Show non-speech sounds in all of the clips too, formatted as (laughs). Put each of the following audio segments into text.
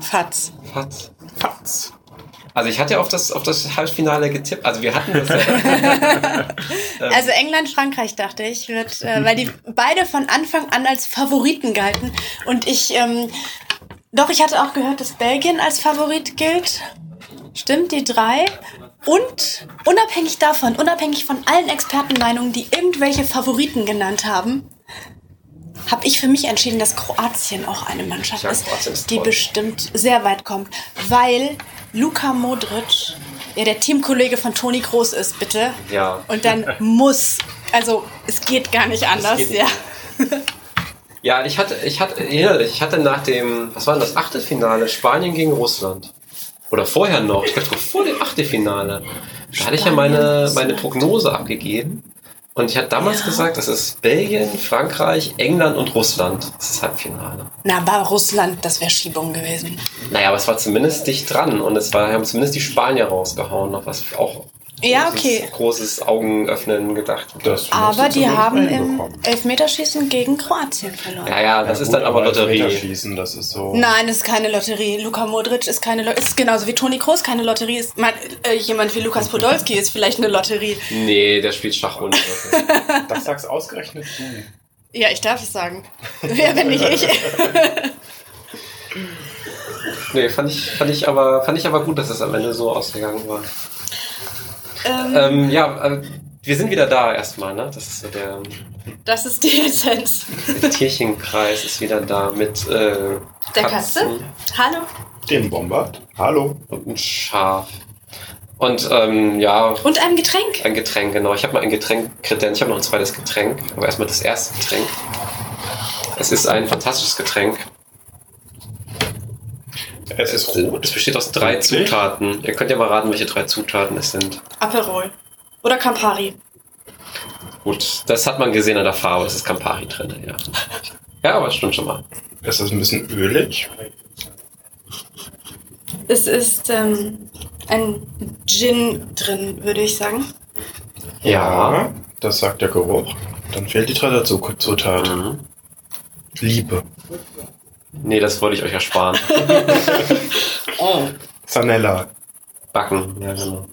Fatz. Fatz. Fatz. Also ich hatte auf das, auf das Halbfinale getippt. Also wir hatten das ja. (laughs) Also England, Frankreich dachte ich, wird, äh, weil die beide von Anfang an als Favoriten galten. Und ich, ähm, doch, ich hatte auch gehört, dass Belgien als Favorit gilt. Stimmt, die drei. Und unabhängig davon, unabhängig von allen Expertenmeinungen, die irgendwelche Favoriten genannt haben, habe ich für mich entschieden, dass Kroatien auch eine Mannschaft Ja, ist, ist die toll. bestimmt sehr weit kommt, weil Luka Modric ja der Teamkollege von Toni Kroos ist, bitte. Ja. Und dann muss, also es geht gar nicht anders, nicht. ja. Ja, ich hatte, ich hatte, dich, ich hatte nach dem, was war denn das Achtelfinale, Spanien gegen Russland. Oder vorher noch, ich glaube vor dem Achtelfinale. Da hatte ich ja meine, meine Prognose abgegeben. Und ich hatte damals Ja. gesagt, das ist Belgien, Frankreich, England und Russland. Das ist Halbfinale. Na, aber Russland, das wäre Schiebung gewesen. Naja, aber es war zumindest dicht dran und es war, haben zumindest die Spanier rausgehauen, auf was auch Ja, großes, okay. großes Augenöffnen gedacht. Das Aber die haben im. Elfmeterschießen gegen Kroatien verloren. Ja, ja, das Ja, ist gut, dann aber Lotterie. Elfmeterschießen, das ist so. Nein, es ist keine Lotterie. Luka Modric ist keine Lotterie. Ist genauso wie Toni Kroos keine Lotterie ist. Man, äh, jemand wie Lukas Podolski ist vielleicht eine Lotterie. Nee, der spielt Schach ohne. (laughs) Das sagst ausgerechnet du. Ja, ich darf es sagen. Wer, wenn nicht ich? Nee, fand ich, fand ich aber, fand ich aber gut, dass es am Ende so ausgegangen war. Ähm, Ähm, ja, äh, wir sind wieder da erstmal, ne? Das ist so der, das ist die Essenz. der Tierchenkreis ist wieder da mit äh, Der Katze? Hallo? Dem Bombard. Hallo. und ein Schaf. Und ähm, ja, Und einem Getränk. ein Getränk, genau. Ich habe mal ein Getränk kredenzt. Ich habe noch ein zweites Getränk, aber erstmal das erste Getränk. Es ist ein fantastisches Getränk. Es ist rot. Es besteht aus drei? Zutaten. Ihr könnt ja mal raten, welche drei Zutaten es sind. Aperol. Oder Campari. Gut, das hat man gesehen an der Farbe. Es ist Campari drin, ja. Ja, aber stimmt schon mal. Es ist ein bisschen ölig. Es ist ähm, ein Gin drin, würde ich sagen. Ja. Das sagt der Geruch. Dann fehlt die dritte Zu- Zutat. Mhm. Liebe. Nee, das wollte ich euch ersparen. (laughs) Oh. Zanella. Backen, ja, genau.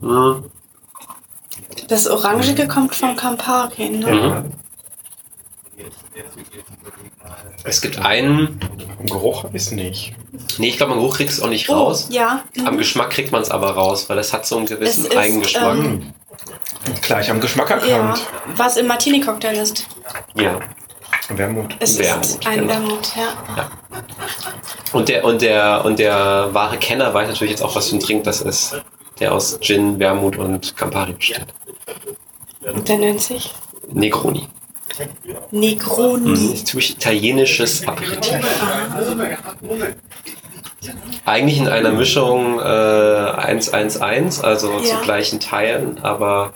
Mhm. Das Orangige kommt von Campari, ne? Ja. Es gibt einen. Im Geruch es nicht. Nee, ich glaube, am Geruch kriegst du es auch nicht Oh, raus. ja. Am mhm. Geschmack kriegt man es aber raus, weil es hat so einen gewissen Es ist, Eigengeschmack. ähm, Gleich am Geschmack Ja, erkannt. was im Martini-Cocktail ist. ja. Wermut. Es Wermut, ist ein genau. Wermut, ja. Und der, und der, und der wahre Kenner weiß natürlich jetzt auch, was für ein Trink das ist. Der aus Gin, Wermut und Campari besteht. Und der nennt sich Negroni. Negroni. Mhm. Ist typisch italienisches Aperitif. Eigentlich in einer Mischung äh, 1-1-1, also zu Ja. gleichen Teilen, aber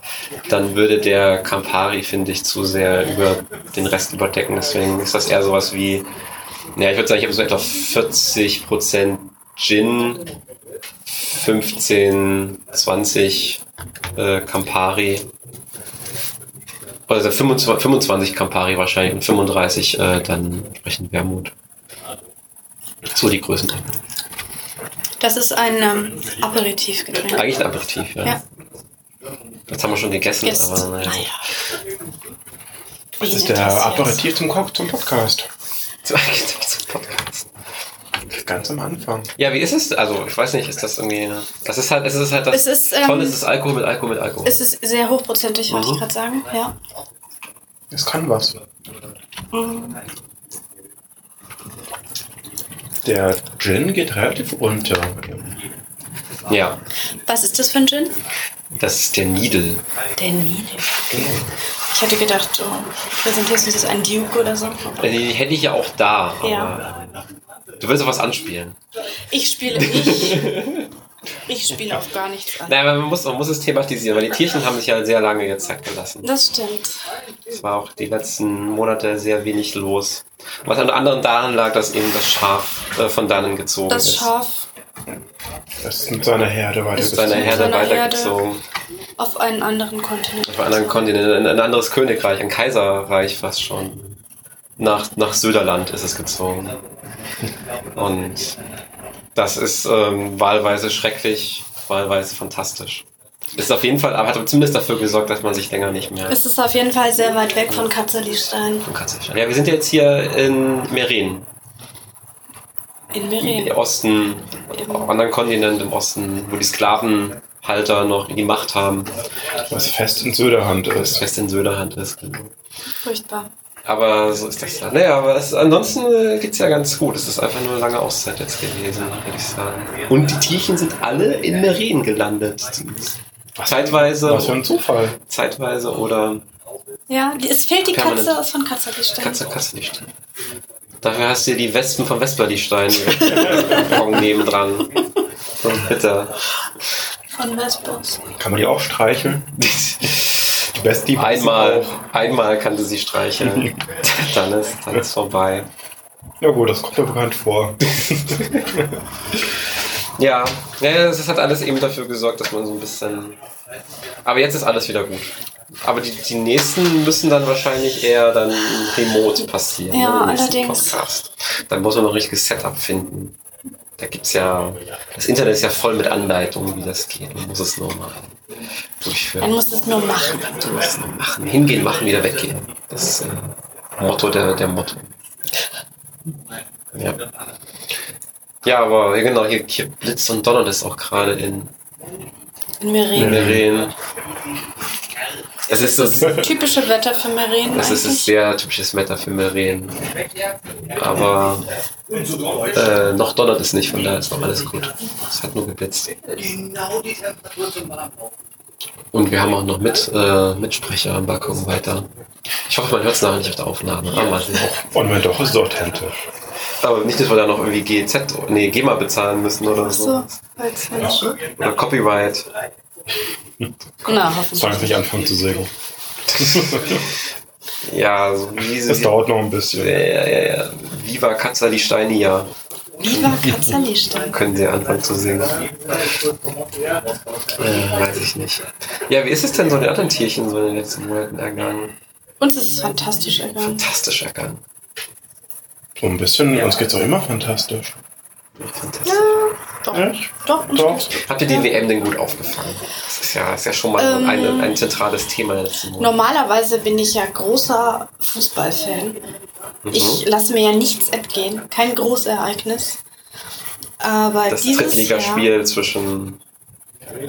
dann würde der Campari, finde ich, zu sehr über den Rest überdecken. Deswegen ist das eher sowas wie, ja, ich würde sagen, ich habe so etwa 40% Gin, 15, 20 äh, Campari. Also 25, 25 Campari wahrscheinlich und 35 äh, dann entsprechend Wermut. So die Größen. Das ist ein ähm, Aperitivgetränk. Eigentlich ein Aperitif, ja. Ja. Das haben wir schon gegessen, Jetzt, aber naja. naja. Das ist der Aperitif zum, zum Podcast. (laughs) Zum zum Podcast. Ganz am Anfang. Ja, wie ist es? Also, ich weiß nicht, ist das irgendwie. Das ist halt, es ist halt das Es ist, ähm, Tolle, es ist Alkohol mit Alkohol mit Alkohol. Es ist sehr hochprozentig, wollte ich Mhm. gerade sagen. Ja. Es kann was. Mhm. Der Gin geht relativ runter. Ja, Was ist das für ein Gin? das ist der Needle. Der Nile. Ich hätte gedacht, du präsentierst uns jetzt einen Duke oder so. Äh, Die hätte ich ja auch da, aber Ja. du willst doch was anspielen. Ich spiele nicht. (laughs) Ich spiele auf gar nichts an. Naja, aber man muss, man muss es thematisieren, weil die Tierchen haben sich ja sehr lange jetzt Zeit gelassen. Das stimmt. Es war auch die letzten Monate sehr wenig los. Was an anderen daran lag, dass eben das Schaf äh, von dannen gezogen Das ist. Schaf Das ist mit seiner Herde ist weitergezogen. seine Herde seiner Herde. weitergezogen. auf einen anderen Kontinent. Auf einem anderen Kontinent, in ein anderes Königreich, ein Kaiserreich fast schon. Nach, nach Söderland ist es gezogen. Und das ist ähm, wahlweise schrecklich, wahlweise fantastisch. Ist auf jeden Fall, aber hat zumindest dafür gesorgt, dass man sich länger nicht mehr Es ist auf jeden Fall sehr weit weg von Katzerlistein von Katze Ja, wir sind jetzt hier in Meren, in im Meren. Osten, auf einem anderen Kontinent im Osten, wo die Sklavenhalter noch die Macht haben, Was fest in Söderhand ist. fest in Söderhand ist. Furchtbar. Aber so ist das dann. Naja, aber es, ansonsten äh, geht's ja ganz gut. Es ist einfach nur eine lange Auszeit jetzt gewesen, würde ich sagen. Und die Tierchen sind alle in Meren gelandet. Zeitweise, Was für ein Zufall. zeitweise oder Ja, es fehlt die Permanent. Katze von Katzerlistein. Katze, Katze nicht. Dafür hast du die Wespen vom Vesperlistein (laughs) nebendran. So, bitte. Von Westbus. Kann man die auch streicheln? (laughs) Best die Einmal, einmal kann sie sie streicheln. (laughs) dann ist, dann ist vorbei. Ja gut, das kommt mir bekannt vor. (laughs) Ja, ja, das hat alles eben dafür gesorgt, dass man so ein bisschen. Aber jetzt ist alles wieder gut. Aber die, die nächsten müssen dann wahrscheinlich eher dann remote passieren. Ja, ne, allerdings. Podcast. Dann muss man noch ein richtiges Setup finden. Da gibt's ja. Das Internet ist ja voll mit Anleitungen, wie das geht. Man muss es nur mal durchführen. Dann musst du es nur machen. Du musst es nur machen. Hingehen, machen, wieder weggehen. Das ist äh, Motto der, der Motto. Ja. Ja, aber genau, hier, hier blitzt und donnert es auch gerade in In Meren. Meren. Es ist das, Typische Wetter für Meren es ist ein sehr typisches Wetter für Meren. Aber äh, noch donnert es nicht, von daher ist noch alles gut. Es hat nur geblitzt. Und wir haben auch noch mit, äh, Mitsprecher am Balkon weiter. Ich hoffe, man hört es nachher nicht auf der Aufnahme. Aber, mal sehen. Und wenn doch, ist es authentisch. aber nicht, dass wir da noch irgendwie GZ, nee, GEMA bezahlen müssen oder so. So. Oder Copyright. Na, hoffentlich. Soll ich nicht anfangen zu singen. (laughs) Ja, so wie Das sie. dauert noch ein bisschen. Ja, ja, ja, ja. Viva Katzali Steinia. Viva Katzerlistein. Können Sie anfangen zu singen? Äh, weiß ich nicht. Ja, wie ist es denn so den anderen Tierchen so in den letzten Monaten ergangen? Uns ist es fantastisch ergangen. Fantastisch ergangen. So ein bisschen, uns geht's auch immer fantastisch. Fantastisch. Doch, Echt? doch, Doch. Habt ihr die WM denn gut aufgefangen? Das ist ja, ist ja schon mal Ähm, ein, ein zentrales Thema. Normalerweise bin ich ja großer Fußballfan. Ich lasse mir ja nichts entgehen. Kein Großereignis. Aber Das dieses Drittligaspiel zwischen.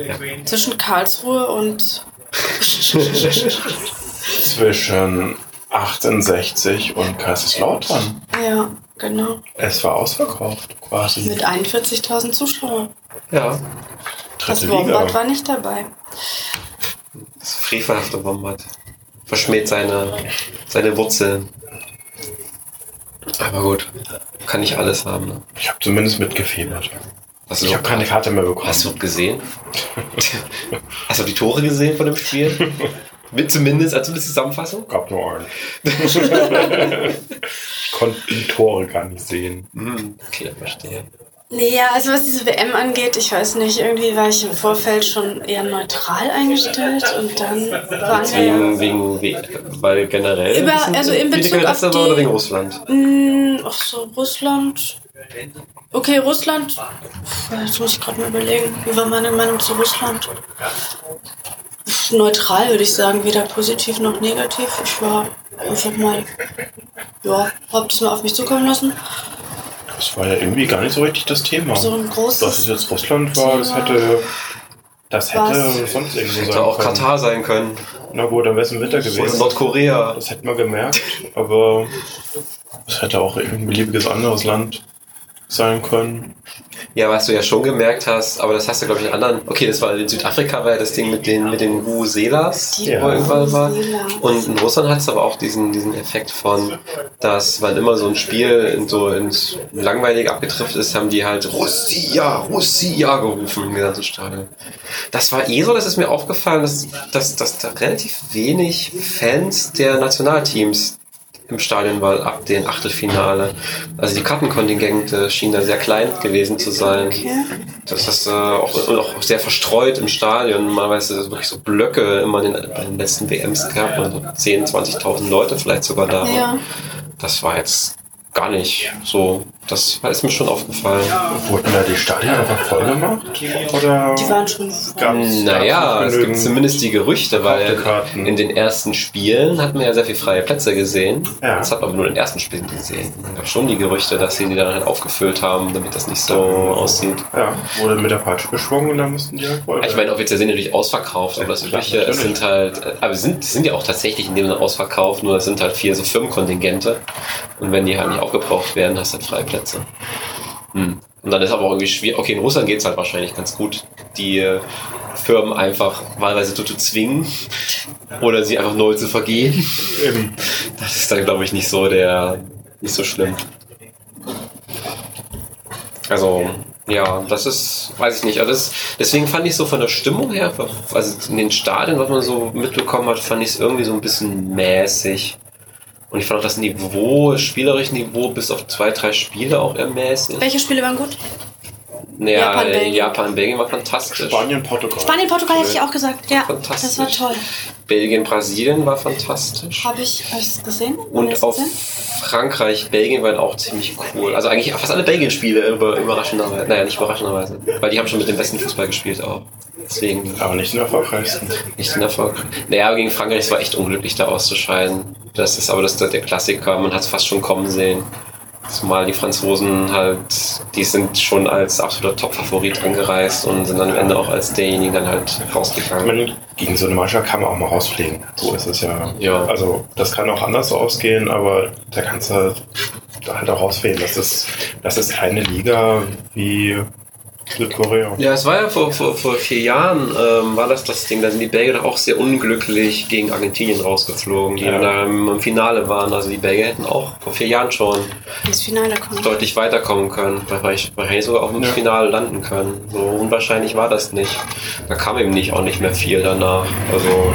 Jahr zwischen Karlsruhe und Zwischen 1860 und Kaiserslautern. ja, genau, Es war ausverkauft, quasi. mit 41.000 Zuschauern. Ja, Das Dritte Wombat Liga. war nicht dabei. das frevelhafte Wombat. Verschmäht seine, seine Wurzeln. Aber gut, kann nicht alles haben. Ne? Ich habe zumindest mitgefiebert. Du Ich habe keine Karte mehr bekommen. Hast du gesehen? (laughs) Hast du die Tore gesehen von dem Spiel? (laughs) Mit zumindest, also zumindest die Zusammenfassung? Gab nur einen. ich konnte die Tore gar nicht sehen. Hm, okay, verstehe. Nee, ja, also was diese WM angeht, ich weiß nicht, irgendwie war ich im Vorfeld schon eher neutral eingestellt und dann waren wir Wegen, wegen, we- weil generell. Über- also in Bezug auf war oder die- wegen Russland? Hm, ach so, Russland. Okay, Russland. Jetzt muss ich gerade mal überlegen. Wie war meine Meinung zu Russland? Neutral würde ich sagen, weder positiv noch negativ. Ich war einfach mal, ja, hab das mal auf mich zukommen lassen. Das war ja irgendwie gar nicht so richtig das Thema. So ein großes. Dass es jetzt Russland war, das hätte. Das hätte Was? sonst irgendwo Hätte sein auch können. Katar sein können. Na gut, dann wäre es im Winter Oder gewesen. Nordkorea. Das hätten wir gemerkt, aber es hätte auch irgendein beliebiges anderes Land sein können. Ja, was du ja schon gemerkt hast, aber das hast du, glaube ich, in anderen. Okay, das war in Südafrika, war ja das Ding mit den, mit den Vuvuzelas, Die Ja. wo irgendwann war. Und in Russland hat es aber auch diesen, diesen Effekt von, dass wann immer so ein Spiel in so ins langweilig abgetrifft ist, haben die halt Russia, Russia gerufen im gesamten Stadion. Das war eh so, das ist mir aufgefallen, dass, dass, dass da relativ wenig Fans der Nationalteams im Stadion war ab dem Achtelfinale. Also die Kartenkontingente schienen da sehr klein gewesen zu sein. Okay. Das ist äh, auch, und auch sehr verstreut im Stadion. Normalerweise ist es wirklich so Blöcke immer in den, bei den letzten WMs gehabt, also 10.000, 20.000 Leute vielleicht sogar da. Ja. Das war jetzt gar nicht so. Das ist mir schon aufgefallen. Wurden da die Stadien einfach voll gemacht? Oder Die waren schon. gab's, Naja, gab's es gibt genügend- zumindest die Gerüchte, weil Karten. in den ersten Spielen hat man ja sehr viele freie Plätze gesehen. Ja. Das hat man aber nur in den ersten Spielen gesehen. Es gab schon die Gerüchte, dass sie die dann halt aufgefüllt haben, damit das nicht so aussieht. Ja, wurde mit der Peitsche geschwungen und dann mussten die halt voll Ich meine, offiziell sind die natürlich ausverkauft, aber das Ja, Übliche, es natürlich. sind halt, aber sie sind, sind ja auch tatsächlich in dem Sinne ausverkauft, nur es sind halt vier so Firmenkontingente. Und wenn die halt nicht aufgebraucht werden, hast du halt freie Plätze. Hm. Und dann ist aber auch irgendwie schwierig. Okay, in Russland geht es halt wahrscheinlich ganz gut, die äh, Firmen einfach wahlweise zu, zu zwingen oder sie einfach neu zu vergehen. Das ist dann, glaube ich, nicht so der, nicht so schlimm. Also, ja, das ist, weiß ich nicht. Also das, deswegen fand ich so von der Stimmung her, also in den Stadien, was man so mitbekommen hat, fand ich es irgendwie so ein bisschen mäßig. Und ich fand auch das Niveau, das spielerische Niveau bis auf zwei, drei Spiele auch eher mäßig. Welche Spiele waren gut? Naja, Japan, Japan, Belgien. Japan, Belgien war fantastisch. Spanien, Portugal. Spanien, Portugal hätte ich auch gesagt. Ja, Fantastisch. das war toll. Belgien, Brasilien war fantastisch. Habe ich es gesehen? Und auf gesehen? Frankreich, Belgien waren auch ziemlich cool. Also eigentlich fast alle Belgien-Spiele über, überraschenderweise. Naja, nicht überraschenderweise. Weil die haben schon mit dem besten Fußball gespielt auch. Deswegen Aber nicht den erfolgreichsten. nicht in Erfolg. Naja, aber gegen Frankreich es war echt unglücklich, da auszuscheiden. Das ist aber das, der Klassiker. Man hat es fast schon kommen sehen. Zumal die Franzosen halt, die sind schon als absoluter Top-Favorit angereist und sind dann am Ende auch als derjenige dann halt rausgegangen. meine, gegen so eine Mannschaft kann man auch mal rausfliegen. So ist es ja. Ja. Also, das kann auch anders ausgehen, aber da kannst du halt, halt auch rausfliegen. Das ist, das ist keine Liga wie Südkorea. Ja, es war ja vor, vor, vor vier Jahren, ähm, war das das Ding. Da sind die Belgier doch auch sehr unglücklich gegen Argentinien rausgeflogen, die Ja. da im, Finale waren. Also die Belgier hätten auch vor vier Jahren schon ins Finale kommen. deutlich weiterkommen können. Wahrscheinlich, wahrscheinlich sogar auch im Ja. Finale landen können. So unwahrscheinlich war das nicht. Da kam eben nicht auch nicht mehr viel danach. Also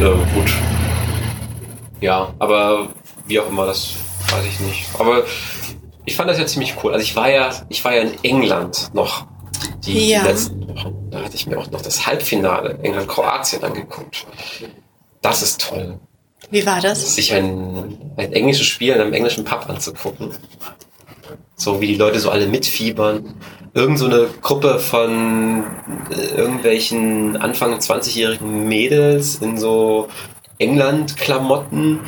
ja, gut. Ja, aber wie auch immer, das weiß ich nicht. Aber ich fand das ja ziemlich cool. Also ich war ja, ich war ja in England noch die Ja. letzten Wochen. Da hatte ich mir auch noch das Halbfinale England-Kroatien angeguckt. Das ist toll Wie war das? sich ein, ein englisches Spiel in einem englischen Pub anzugucken. So wie die Leute so alle mitfiebern. Irgend so eine Gruppe von äh, irgendwelchen Anfang 20-jährigen Mädels in so England-Klamotten,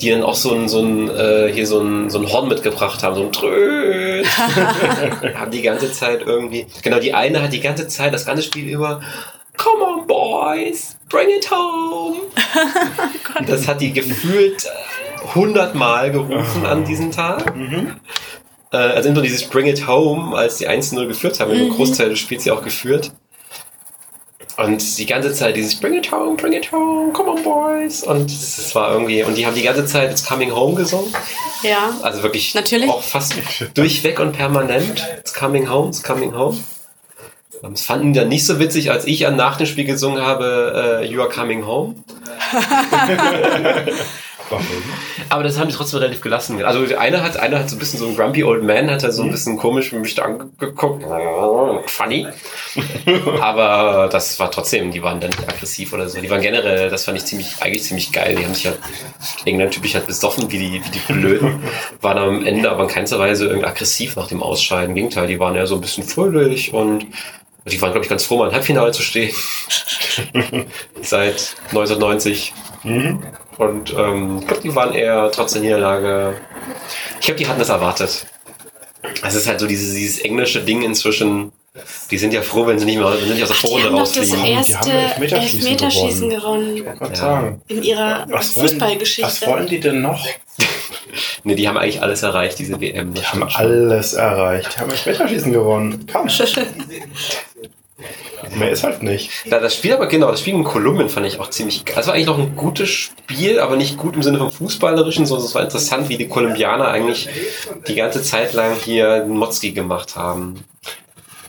die dann auch so ein, so ein, äh, hier so ein, so ein Horn mitgebracht haben, so ein Tröd. (laughs) haben die ganze Zeit irgendwie, genau, die eine hat die ganze Zeit, das ganze Spiel über, Come on, boys, bring it home. (laughs) Das hat die gefühlt äh, hundertmal gerufen an diesem Tag. Äh, also nur dieses Bring It Home, als die 1-0 geführt haben, im Großteil des Spiels ja auch geführt. Und die ganze Zeit dieses Bring It Home, Bring It Home, come on boys. Und es war irgendwie, und die haben die ganze Zeit It's Coming Home gesungen. Ja. Also wirklich Natürlich. auch fast durchweg und permanent. It's Coming Home, It's Coming Home. Das fanden die dann nicht so witzig, als ich an nach dem Spiel gesungen habe, äh, You Are Coming Home. (laughs) Aber das haben die trotzdem relativ gelassen. Also der eine hat, einer hat so ein bisschen so ein grumpy old man, hat er so ein bisschen komisch mich da angeguckt. Funny. (laughs) Aber das war trotzdem, die waren dann nicht aggressiv oder so. Die waren generell, das fand ich ziemlich, eigentlich ziemlich geil. Die haben sich halt, England typisch halt besoffen wie die, wie die Blöden. (laughs) Waren am Ende aber in keinster Weise irgendwie aggressiv nach dem Ausscheiden. Im Gegenteil, die waren ja so ein bisschen fröhlich und die waren, glaube ich, ganz froh, mal im Halbfinale zu stehen. (laughs) Seit 1990. Und ähm, ich glaube, die waren eher trotz der Niederlage. Ich glaube, die hatten das erwartet. Es ist halt so dieses, dieses englische Ding inzwischen. Die sind ja froh, wenn sie nicht mehr, wenn sie nicht aus der Die Vorrunde haben doch das rausfliegen. die erste haben Elfmeterschießen gewonnen. gewonnen. Gott Ja. sagen. In ihrer Was wollen, was Fußballgeschichte. wollen die denn noch? (laughs) Nee, die haben eigentlich alles erreicht, diese WM. Die haben alles erreicht. Die haben Elfmeterschießen gewonnen. Komm. (laughs) Mehr ist halt nicht. Ja, das Spiel aber genau, das Spiel in Kolumbien fand ich auch ziemlich geil. Das war eigentlich noch ein gutes Spiel, aber nicht gut im Sinne vom Fußballerischen, sondern es war interessant, wie die Kolumbianer eigentlich die ganze Zeit lang hier Motzki gemacht haben.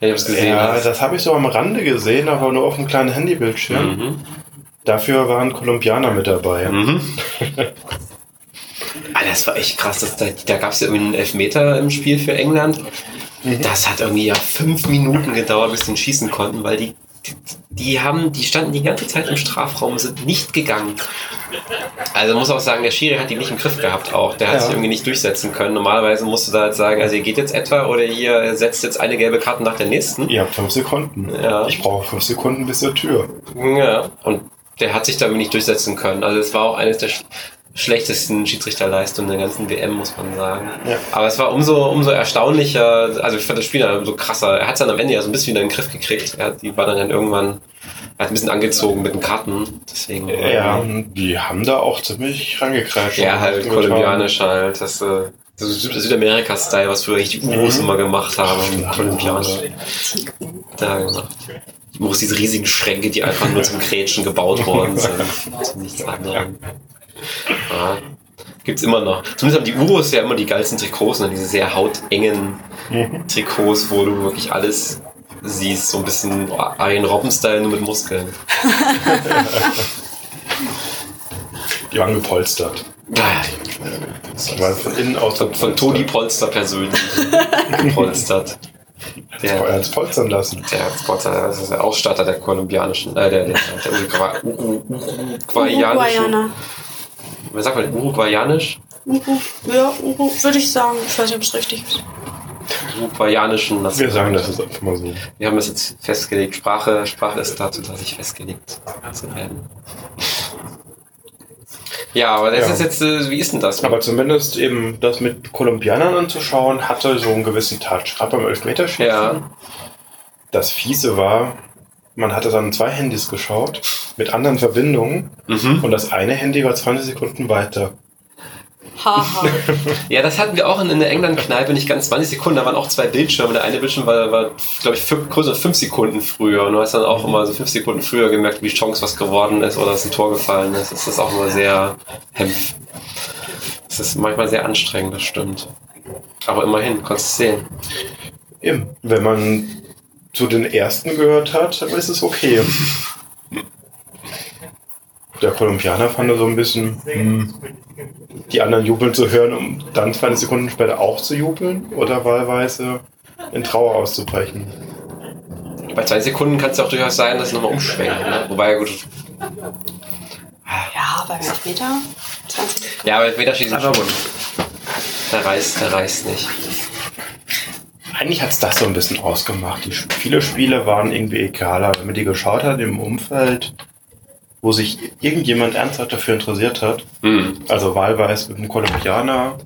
Gesehen Ja, hast. das habe ich so am Rande gesehen, aber nur auf einem kleinen Handybildschirm. Mhm. Dafür waren Kolumbianer mit dabei. Mhm. (laughs) Ah, das war echt krass. Das, da da gab es ja irgendwie einen Elfmeter im Spiel für England. Das hat irgendwie ja fünf Minuten gedauert, bis sie ihn schießen konnten, weil die die, die haben, die standen die ganze Zeit im Strafraum, sind nicht gegangen. Also muss auch sagen, der Schiri hat die nicht im Griff gehabt auch. Der hat Ja. sich irgendwie nicht durchsetzen können. Normalerweise musst du da halt sagen, also ihr geht jetzt etwa oder ihr setzt jetzt eine gelbe Karte nach der nächsten. Ihr habt fünf Sekunden. Ja. Ich brauche fünf Sekunden bis zur Tür. Ja, und der hat sich da irgendwie nicht durchsetzen können. Also es war auch eines der schlechtesten Schiedsrichterleistungen der ganzen WM, muss man sagen. Ja. Aber es war umso, umso erstaunlicher, also ich fand das Spiel dann umso krasser. Er hat es dann am Ende ja so ein bisschen wieder in den Griff gekriegt. Er hat, die war dann irgendwann, er hat ein bisschen angezogen mit den Karten. Deswegen, Ja, die haben da auch ziemlich reingekreischt. Ja, halt kolumbianisch halt. Das, äh, Südamerika-Style, was früher die Uros Mhm. immer gemacht haben. Kolumbianisch. Da gemacht. Uros, diese riesigen Schränke, die einfach nur zum Grätschen gebaut worden sind. (laughs) Zu nichts anderem. Ja. Gibt's immer noch. Zumindest haben die Uros ja immer die geilsten Trikots, ne? diese sehr hautengen Trikots, wo du wirklich alles siehst. So ein bisschen Arjen Robben-Style, nur mit Muskeln. (laughs) Die waren gepolstert. Ja, Die waren von innen aus Von, von Toni Polster persönlich (laughs) gepolstert. Der, Ernst polstern lassen. der Polster, das ist der Ausstatter der kolumbianischen, äh, der, der, der Uru- Uruguayanischen. Wer sagt man Uruguayanisch? Uru, ja, Uru, würde ich sagen. Ich weiß nicht, ob es richtig ist. Uruguayanischen Wir sagen das ist einfach mal so. Wir haben das jetzt festgelegt. Sprache, Sprache ist dazu tatsächlich festgelegt zu werden. Ja, aber das Ja. ist jetzt, äh, wie ist denn das? Aber zumindest eben das mit Kolumbianern anzuschauen, hatte so einen gewissen Touch. Gerade beim Elfmeterschießen. ja, Das Fiese war, man hatte dann zwei Handys geschaut mit anderen Verbindungen mhm. und das eine Handy war 20 Sekunden weiter. Haha. (laughs) Ja, das hatten wir auch in, in der England-Kneipe, nicht ganz 20 Sekunden, da waren auch zwei Bildschirme. Der eine Bildschirm war, war glaube ich, fünf, größer fünf Sekunden früher. Und du hast dann auch immer so fünf Sekunden früher gemerkt, wie Chance was geworden ist oder dass ein Tor gefallen ist. Das ist auch immer sehr hempf. Das ist manchmal sehr anstrengend, das stimmt. Aber immerhin, konntest du sehen. Eben. Wenn man zu den ersten gehört hat, dann ist es okay. Der Kolumbianer fand so ein bisschen, hm, die anderen jubeln zu hören, um dann 20 Sekunden später auch zu jubeln oder wahlweise in Trauer auszubrechen. Bei zwei Sekunden kann es auch durchaus sein, dass es nochmal umschwenkt. Ne? Wobei, gut, ja, beim Elfmeter 20. ja, aber weder schießen schon. Der reißt, der reißt nicht. Eigentlich hat es das so ein bisschen ausgemacht. Die, viele Spiele waren irgendwie egaler. Wenn man die geschaut hat im Umfeld, wo sich irgendjemand ernsthaft dafür interessiert hat, Hm. also wahlweise mit dem Kolumbianer.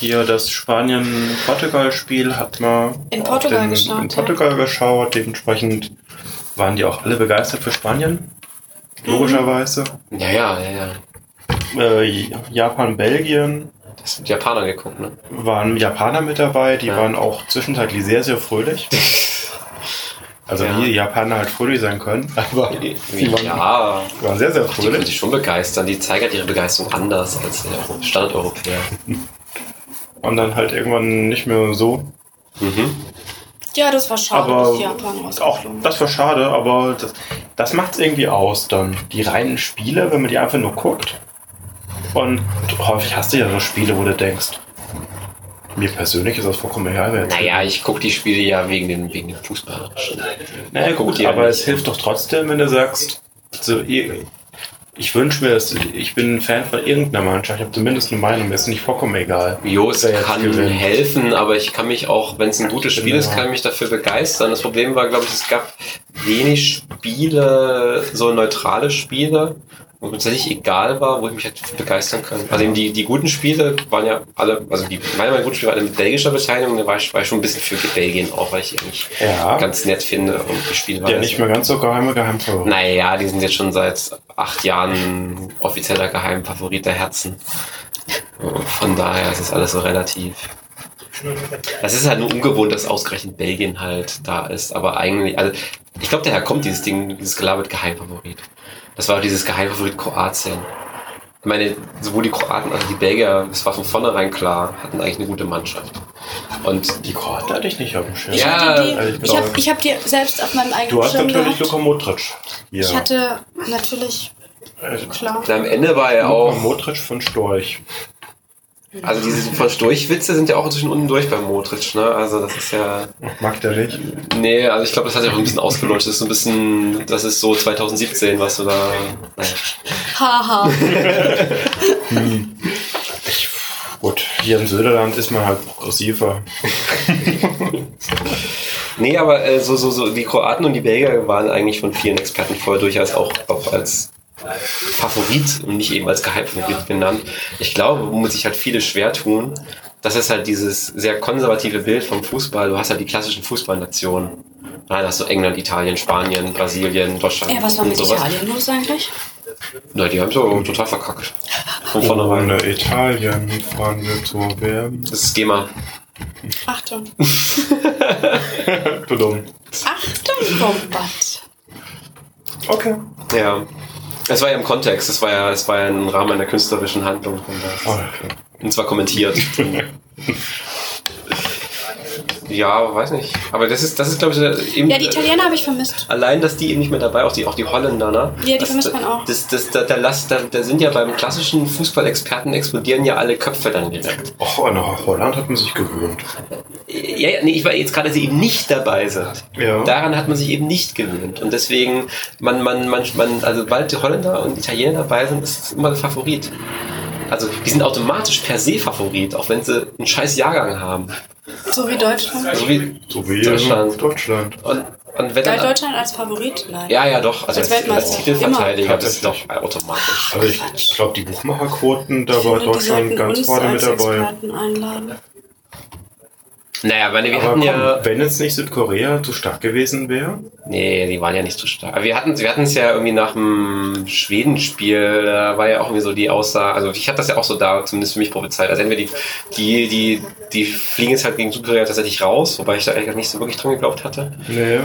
Hier das Spanien-Portugal-Spiel hat man In Portugal den, geschaut, In Portugal geschaut. Dementsprechend waren die auch alle begeistert für Spanien. Logischerweise. Ja, ja, ja, ja. Äh, Japan, Belgien Das sind Japaner geguckt, ne? waren Japaner mit dabei. Die Ja. waren auch zwischenzeitlich sehr, sehr fröhlich. (laughs) Also Ja. wie Japaner halt fröhlich sein können, (laughs) aber sie waren, Ja, waren sehr, sehr die können fröhlich. sich schon begeistern. Die zeigen halt ihre Begeisterung anders als der Euro- Standardeuropäer. (laughs) Und dann halt irgendwann nicht mehr so. Mhm. Ja, das war schade, Aber dass Japan auch das war schade, aber das, das macht es irgendwie aus dann. Die reinen Spiele, wenn man die einfach nur guckt. Und häufig hast du ja so Spiele, wo du denkst, mir persönlich ist das vollkommen egal. Naja, ich gucke die Spiele ja wegen dem, wegen dem Fußball. Naja, gut, ja aber es hilft doch trotzdem, wenn du sagst, so, ich, wünsche mir das, ich bin ein Fan von irgendeiner Mannschaft, ich habe zumindest eine Meinung, mir ist nicht vollkommen egal. Jo, es kann gewinnt. helfen, aber ich kann mich auch, wenn es ein gutes Spiel ist, Genau. kann ich mich dafür begeistern. Das Problem war, glaube ich, es gab wenig Spiele, so neutrale Spiele, wo mir tatsächlich egal war, wo ich mich hätte begeistern können. Also eben die, die guten Spiele waren ja alle, also die, meine, meine guten Spiele waren alle mit belgischer Beteiligung, da war ich, war ich schon ein bisschen für Belgien auch, weil ich die eigentlich Ja, ganz nett finde und die Spiele waren der nicht mehr ganz so geheime Geheimfavorit. Naja, die sind jetzt schon seit acht Jahren offizieller Geheimfavorit der Herzen. Von daher ist es alles so relativ. Es ist halt nur ungewohnt, dass ausgerechnet Belgien halt da ist. Aber eigentlich, also ich glaube, daher kommt dieses Ding, dieses gelabert Geheimfavorit. Das war auch dieses Geheimfavorit Kroatien. Ich meine, sowohl die Kroaten als auch die Belgier, es war von vornherein klar, hatten eigentlich eine gute Mannschaft. Und Die Kroaten hatte ich nicht auf dem Schirm. Ich Ja, die, ich habe hab die selbst auf meinem eigenen Du hast Schirm natürlich. Luka Modric. Hier. Ich hatte natürlich, klar. am Ende war er Luka auch Modric von Storch. Also diese von Durchwitze sind ja auch inzwischen unten durch beim Modric, ne? Also das ist ja. Mag der nicht? Nee, also ich glaube, das hat sich auch ein bisschen ausgeleuchtet. Das ist so ein bisschen, das ist so 2017, was du da. Naja. Haha. Ich, gut, hier im Söderland ist man halt progressiver. (laughs) Nee, aber äh, so, so, so, die Kroaten und die Belgier waren eigentlich von vielen Experten vorher durchaus auch, auch als Favorit und nicht eben als Geheimfavorit genannt. Ich glaube, womit sich halt viele schwer tun, das ist halt dieses sehr konservative Bild vom Fußball. Du hast halt die klassischen Fußballnationen. Nein, hast du England, Italien, Spanien, Brasilien, Deutschland. Ja, was war mit sowas. Italien los eigentlich? Na, die haben so total verkackt. Von vornherein. Ohne Italien fahren wir zur WM. Das ist GEMA. Achtung. (laughs) Du dumm. Achtung, Bombat. Okay. Ja. Es war ja im Kontext, es war ja, es war ja im Rahmen einer künstlerischen Handlung. Oh. Und zwar kommentiert. (laughs) ja, weiß nicht. Aber das ist, das ist glaube ich, eben. Ja, die Italiener habe ich vermisst. Allein, dass die eben nicht mehr dabei, auch die, auch die Holländer, ne? Ja, die das, vermisst man auch. Das, das, da, da, da, da sind ja beim klassischen Fußballexperten explodieren ja alle Köpfe dann direkt. Och, an Holland hat man sich gewöhnt. Ja, ja, nee, ich war jetzt gerade, dass sie eben nicht dabei sind. Ja. Daran hat man sich eben nicht gewöhnt. Und deswegen, man, man, man, man, also sobald die Holländer und Italiener dabei sind, ist es immer der Favorit. Also die sind automatisch per se Favorit, auch wenn sie einen scheiß Jahrgang haben. So wie Deutschland. So wie, So wie Deutschland. Deutschland. und, und wenn Galt dann, Deutschland als Favorit? Nein. ja, ja, doch, also Als als, Weltmeister. als Titelverteidiger, das ist doch automatisch. Also ich, ich glaube, die Buchmacherquoten, da Ich war Deutschland ganz vorne mit dabei. Einladen. Naja, weil wir Aber hatten komm, ja. wenn jetzt nicht Südkorea zu stark gewesen wäre, Nee, die waren ja nicht so stark. Aber wir hatten wir hatten es ja irgendwie nach dem Schwedenspiel, da war ja auch irgendwie so die Aussage, also ich hatte das ja auch so da, zumindest für mich prophezeit. Also entweder die, die, die, die fliegen jetzt halt gegen Südkorea tatsächlich raus, wobei ich da eigentlich nicht so wirklich dran geglaubt hatte. nee.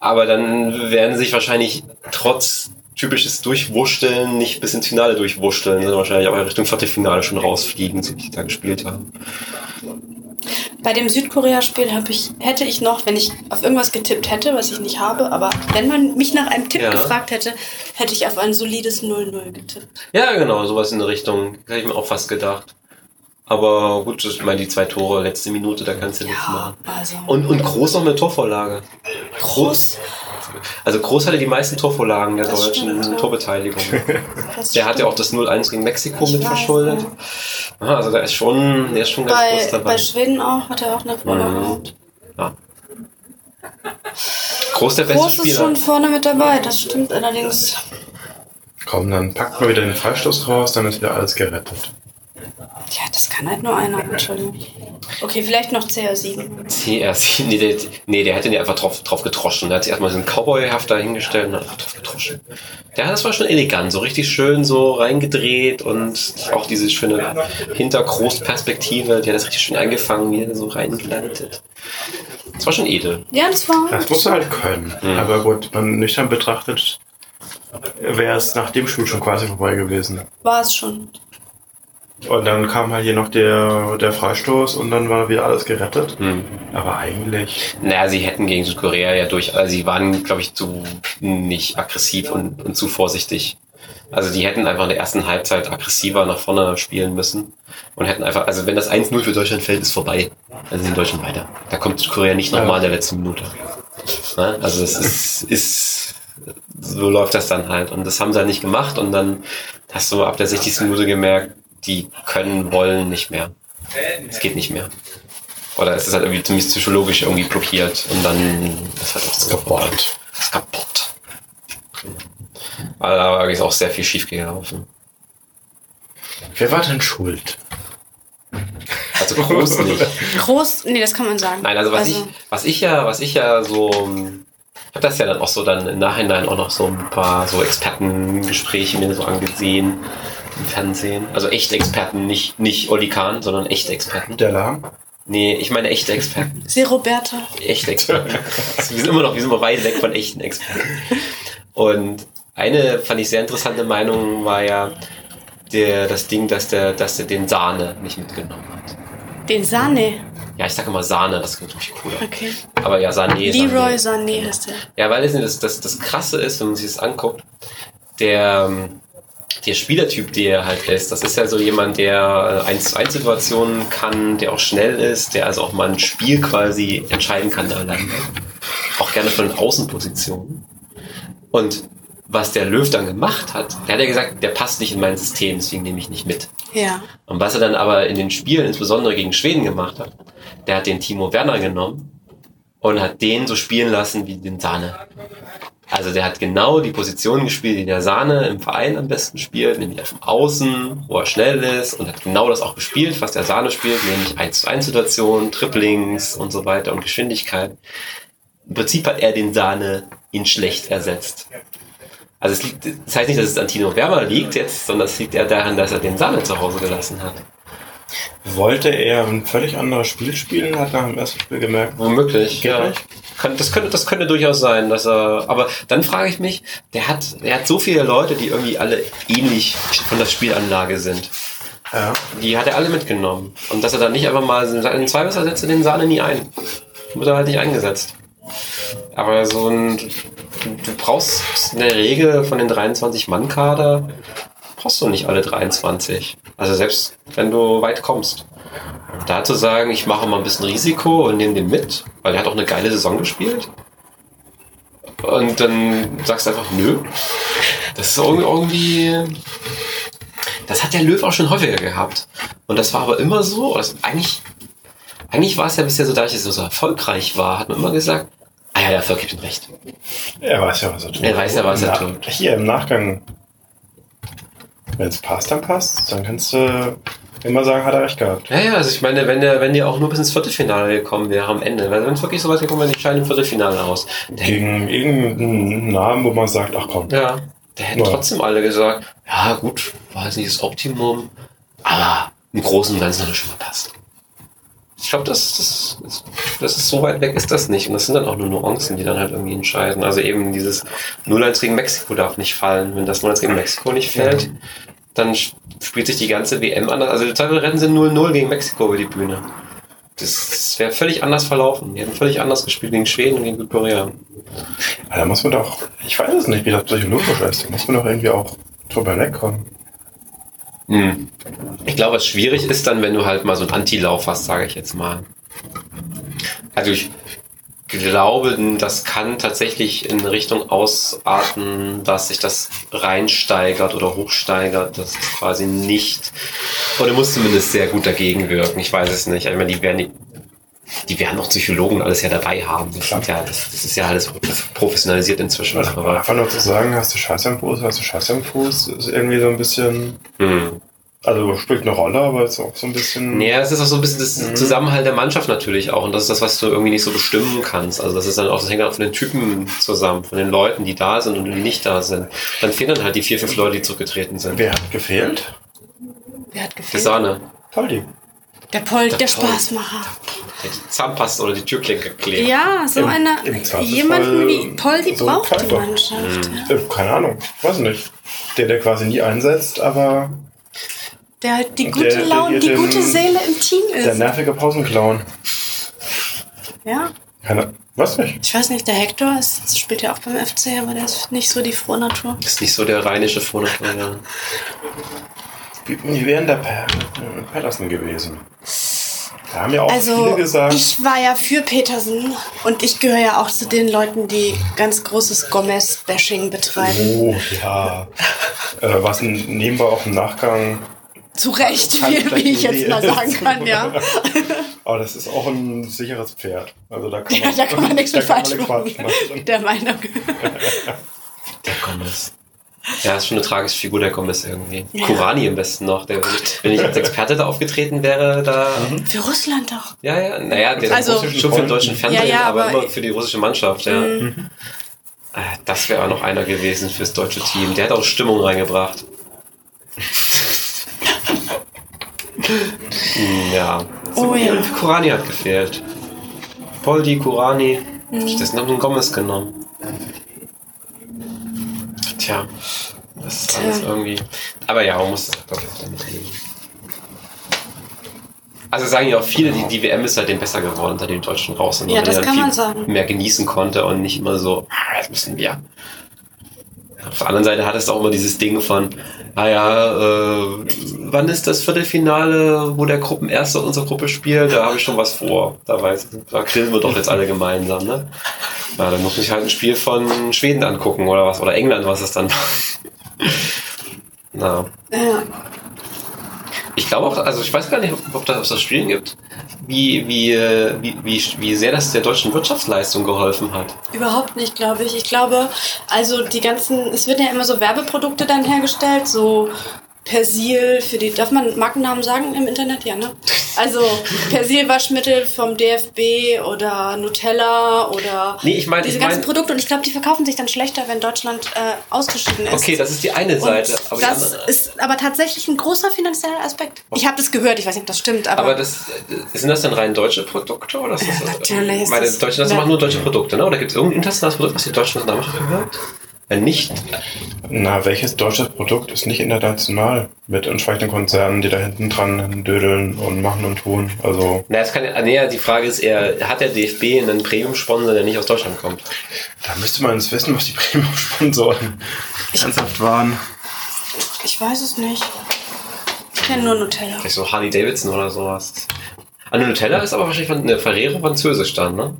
Aber dann werden sie sich wahrscheinlich trotz typisches Durchwursteln nicht bis ins Finale durchwursteln, sondern wahrscheinlich auch in Richtung Viertelfinale schon rausfliegen, so wie die da gespielt haben. Bei dem Südkorea-Spiel ich, hätte ich noch, wenn ich auf irgendwas getippt hätte, was ich nicht habe, aber wenn man mich nach einem Tipp Ja. gefragt hätte, hätte ich auf ein solides 0-0 getippt. Ja, genau, sowas in der Richtung. Hätte ich mir auch fast gedacht. Aber gut, ich meine, die zwei Tore, letzte Minute, da kannst du nichts Ja, machen. also. Und, und Groß noch eine Torvorlage. Groß. Also Groß hatte die meisten Torvorlagen der Das deutschen stimmt, ja. Torbeteiligung. Das Der hat ja auch das 0-1 gegen Mexiko Ich mit weiß, verschuldet. Ah, Also der ist schon, der ist schon ganz groß Bei, dabei. bei Schweden auch hat er auch eine Vorlage Mhm. gehabt. Ja. Groß der beste Groß ist Spieler. schon vorne mit dabei, das stimmt allerdings. Komm, dann packt mal wieder den Freistoß raus, dann ist wieder alles gerettet. Ja, das kann halt nur einer, Entschuldigung. Okay, vielleicht noch CR7. CR7, nee, der, nee, der hätte ihn einfach drauf, drauf getroschen. Der hat sich erstmal so einen Cowboy-Haft dahingestellt und hat einfach drauf getroschen. Ja, das war schon elegant, so richtig schön so reingedreht und auch diese schöne Hintergroßperspektive, die hat das richtig schön eingefangen, wie er so reingleitet. Das war schon edel. Ja, das war. Das musst du halt können. Aber gut, man nüchtern betrachtet, wäre es nach dem Spiel schon quasi vorbei gewesen. War es schon. Und dann kam halt hier noch der, der Freistoß und dann war wieder alles gerettet. Hm. Aber eigentlich, Naja, sie hätten gegen Südkorea ja durch, also sie waren, glaube ich, zu nicht aggressiv und, und zu vorsichtig. Also die hätten einfach in der ersten Halbzeit aggressiver nach vorne spielen müssen und hätten einfach, also wenn das 1-0 für Deutschland fällt, ist vorbei. Dann sind die Deutschen weiter. Da kommt Südkorea nicht nochmal in der letzten Minute. Ne? Also es ist, ist, so läuft das dann halt. Und das haben sie halt nicht gemacht und dann hast du ab der 60. Minute gemerkt, die können, wollen nicht mehr. Es geht nicht mehr. Oder es ist halt irgendwie ziemlich psychologisch irgendwie blockiert und dann ist halt auch so kaputt. ist kaputt. Also da ist auch sehr viel schief gelaufen. Wer war denn schuld? Also groß nicht. Groß, nee, das kann man sagen. Nein, also was ich, was ich ja, was ich ja so, ich habe das ja dann auch so dann im Nachhinein auch noch so ein paar so Expertengespräche mir so angesehen im Fernsehen. Also echte Experten, nicht, nicht Oli Kahn, sondern echte Experten. Der Lahm? Nee, ich meine echte Experten. (laughs) Sie Roberta. Echte Experten. wir sind immer noch, wir sind immer weit weg von echten Experten. Und eine fand ich sehr interessante Meinung war ja der, das Ding, dass der, dass der den Sahne nicht mitgenommen hat. Den Sahne. Ja, ich sage immer Sahne, das klingt richtig cooler. Okay. Aber ja, Sané. Leroy. Sané heißt der. Ja, weil das, das, das Krasse ist, wenn man sich das anguckt, der, ähm, der Spielertyp, der er halt ist, das ist ja so jemand, der 1 zu 1 Situationen kann, der auch schnell ist, der also auch mal ein Spiel quasi entscheiden kann alleine. Auch gerne von den Außenpositionen. Und was der Löw dann gemacht hat, der hat ja gesagt, der passt nicht in mein System, deswegen nehme ich nicht mit. Ja. Und was er dann aber in den Spielen, insbesondere gegen Schweden gemacht hat, der hat den Timo Werner genommen und hat den so spielen lassen wie den Sahne. Also der hat genau die Position gespielt, die der Sahne im Verein am besten spielt, nämlich auf dem Außen, wo er schnell ist und hat genau das auch gespielt, was der Sahne spielt, nämlich 1 zu 1 Situation, Triplings und so weiter und Geschwindigkeit. Im Prinzip hat er den Sahne in schlecht ersetzt. Also es liegt, das heißt nicht, dass es an Tino Werner liegt jetzt, sondern es liegt eher daran, dass er den Sahne zu Hause gelassen hat. Wollte er ein völlig anderes Spiel spielen, hat nach dem ersten Spiel gemerkt. Womöglich, ja. Wirklich? Das, könnte, das könnte durchaus sein, dass er. Aber dann frage ich mich, der hat, der hat so viele Leute, die irgendwie alle ähnlich von der Spielanlage sind. Ja. Die hat er alle mitgenommen. Und dass er dann nicht einfach mal in zwei Messer setzt er den Sahne nie ein. Wird er halt nicht eingesetzt. Aber so ein. Du brauchst in der Regel von den 23-Mann-Kader brauchst du nicht alle 23. Also selbst wenn du weit kommst. Da zu sagen, ich mache mal ein bisschen Risiko und nehme den mit, weil er hat auch eine geile Saison gespielt. Und dann sagst du einfach, nö. Das ist irgendwie. Das hat der Löw auch schon häufiger gehabt. Und das war aber immer so. Das, eigentlich, eigentlich war es ja bisher so, da ich es so erfolgreich war, hat man immer gesagt, ah ja, der Erfolg gibt ihm recht. Er weiß ja, was er tut. Er weiß ja, was er tut. Hier im Nachgang, wenn es passt, dann passt. Dann kannst du immer sagen, hat er recht gehabt. Ja, ja, also ich meine, wenn der, wenn der auch nur bis ins Viertelfinale gekommen wäre am Ende, weil wenn es wirklich so weit gekommen wäre, die scheiden im Viertelfinale aus. Der, Gegen irgendeinen Namen, wo man sagt, ach komm. ja, da hätten Ja. trotzdem alle gesagt, ja gut, war jetzt nicht das Optimum, aber im Großen und Ganzen hat es schon gepasst. Ich glaube, das, das, das, das ist so weit weg ist das nicht. Und das sind dann auch nur Nuancen, die dann halt irgendwie entscheiden. Also eben dieses 0-1 gegen Mexiko darf nicht fallen. Wenn das 0-1 gegen Mexiko nicht fällt, dann spielt sich die ganze WM anders. Also teilweise rennen sie 0-0 gegen Mexiko über die Bühne. Das, das wäre völlig anders verlaufen. Die hätten völlig anders gespielt gegen Schweden und gegen Südkorea. Aber da muss man doch, ich weiß es nicht, wie das psychologisch ist. Da muss man doch irgendwie auch drüber wegkommen. Hm. Ich glaube, was schwierig ist dann, wenn du halt mal so einen Antilauf hast, sage ich jetzt mal. Also ich glaube, das kann tatsächlich in Richtung ausarten, dass sich das reinsteigert oder hochsteigert. Das ist quasi nicht. Oder muss zumindest sehr gut dagegen wirken. Ich weiß es nicht. Ich meine, die werden die, die werden auch Psychologen alles ja dabei haben. Das, sind ja, das, das ist ja alles professionalisiert inzwischen. Also Aber, einfach nur zu sagen, hast du Scheiße am Fuß, hast du Scheiße am Fuß, ist irgendwie so ein bisschen, hm. also spielt eine Rolle, aber ist auch so ein bisschen. Ja, es ist auch so ein bisschen das Mhm. Zusammenhalt der Mannschaft natürlich auch. Und das ist das, was du irgendwie nicht so bestimmen kannst. Also das ist dann auch, das hängt auch von den Typen zusammen, von den Leuten, die da sind und die nicht da sind. Dann fehlen dann halt die vier, fünf Leute, die zurückgetreten sind. Wer hat gefehlt? Wer hat Die gefehlt? Sahne. Poldi. Der Polt, der, Der. Spaßmacher. Der die Zahnpasta oder die Türklinke klebt. Ja, so Im- einer, im jemanden wie Poldi so ein braucht die. Mannschaft. Mhm. Ja. Äh, keine Ahnung, weiß nicht. Der, der quasi nie einsetzt, aber Der halt die Der- gute der Laune, die gute Seele im Team der ist. nervige Pausenclown. Ja, Keine, weiß nicht. ich weiß nicht, der Hector ist, spielt ja auch beim FC, aber der ist nicht so die frohe Natur. Ist nicht so der rheinische Vornatur. Ja. (laughs) Wie wären der Per- äh, Patterson gewesen? Da haben ja auch Also, viele gesagt, ich war ja für Petersen und ich gehöre ja auch zu den Leuten, die ganz großes Gomez-Bashing betreiben. oh ja. äh, was nehmen wir auch im Nachgang. Zu Recht, wie, wie ich jetzt mal sagen kann, ja. Aber das ist auch ein sicheres Pferd. Also da kann Ja, man, da kann man nichts (laughs) da mit falsch machen. falsch machen. Der Meinung. Der Gomez. Ja, ist schon eine tragische Figur, der Gomez irgendwie. Ja. Kurani am besten noch. Der, wenn, ich, wenn ich als Experte da aufgetreten wäre, da. Für Russland doch. Ja, ja, naja, der Also- schon für den deutschen Fernsehen, Ja, ja, aber, aber- immer für die russische Mannschaft, ja. Äh, Das wäre auch noch einer gewesen fürs deutsche Team. Der hat auch Stimmung reingebracht. (laughs) Hm, ja. Oh ja. Kurani hat gefehlt. Poldi, Kurani. Das haben den Gomez genommen. Tja. Das ist alles irgendwie. Aber ja, man muss das glaube ich auch damit leben. Also sagen ja auch viele, die, die WM ist seitdem besser geworden, unter den Deutschen raus sind. Ja, das kann man sagen. Mehr genießen konnte und nicht immer so, ah, jetzt müssen wir. Auf der anderen Seite hat es auch immer dieses Ding von, naja, äh, wann ist das Viertelfinale, wo der Gruppenerste unserer Gruppe spielt? Da habe ich schon was vor. Da weiß da grillen wir doch jetzt alle gemeinsam, ne? Ja, dann muss ich halt ein Spiel von Schweden angucken oder was, oder England, was es dann. Na. Ja. Ich glaube auch, also ich weiß gar nicht, ob das, ob es das Spielen gibt, wie, wie, wie, wie, wie sehr das der deutschen Wirtschaftsleistung geholfen hat. Überhaupt nicht, glaube ich. Ich glaube, also die ganzen, es werden ja immer so Werbeprodukte dann hergestellt, so Persil für die, darf man Markennamen sagen im Internet? Ja, ne? Also Persil-Waschmittel vom DFB oder Nutella oder Nee, ich meine- diese ich ganzen mein- Produkte und ich glaube, die verkaufen sich dann schlechter, wenn Deutschland äh, ausgeschieden ist. Okay, das ist die eine Und Seite. Aber, die das andere, ist aber tatsächlich ein großer finanzieller Aspekt. Ich habe das gehört, ich weiß nicht, ob das stimmt, aber, aber das, äh, sind das denn rein deutsche Produkte? Oder ist das, natürlich ist Meine das- Deutschen, das Ja. machen nur deutsche Produkte, ne? Oder gibt es irgendein internationales Produkt, was die deutschen Nationalmannschaft gehört? Wenn nicht, Na, welches deutsches Produkt ist nicht international mit entsprechenden Konzernen, die da hinten dran dödeln und machen und tun? Also, na, es kann ja, nee, die Frage ist eher, hat der DFB einen Premium-Sponsor, der nicht aus Deutschland kommt? da müsste man jetzt wissen, was die Premium-Sponsoren ernsthaft waren. ich weiß es nicht. Ich kenne nur Nutella. Vielleicht so Harley Davidson oder sowas. Ah, Nutella ist aber wahrscheinlich von ne, Ferrero französisch dann, ne?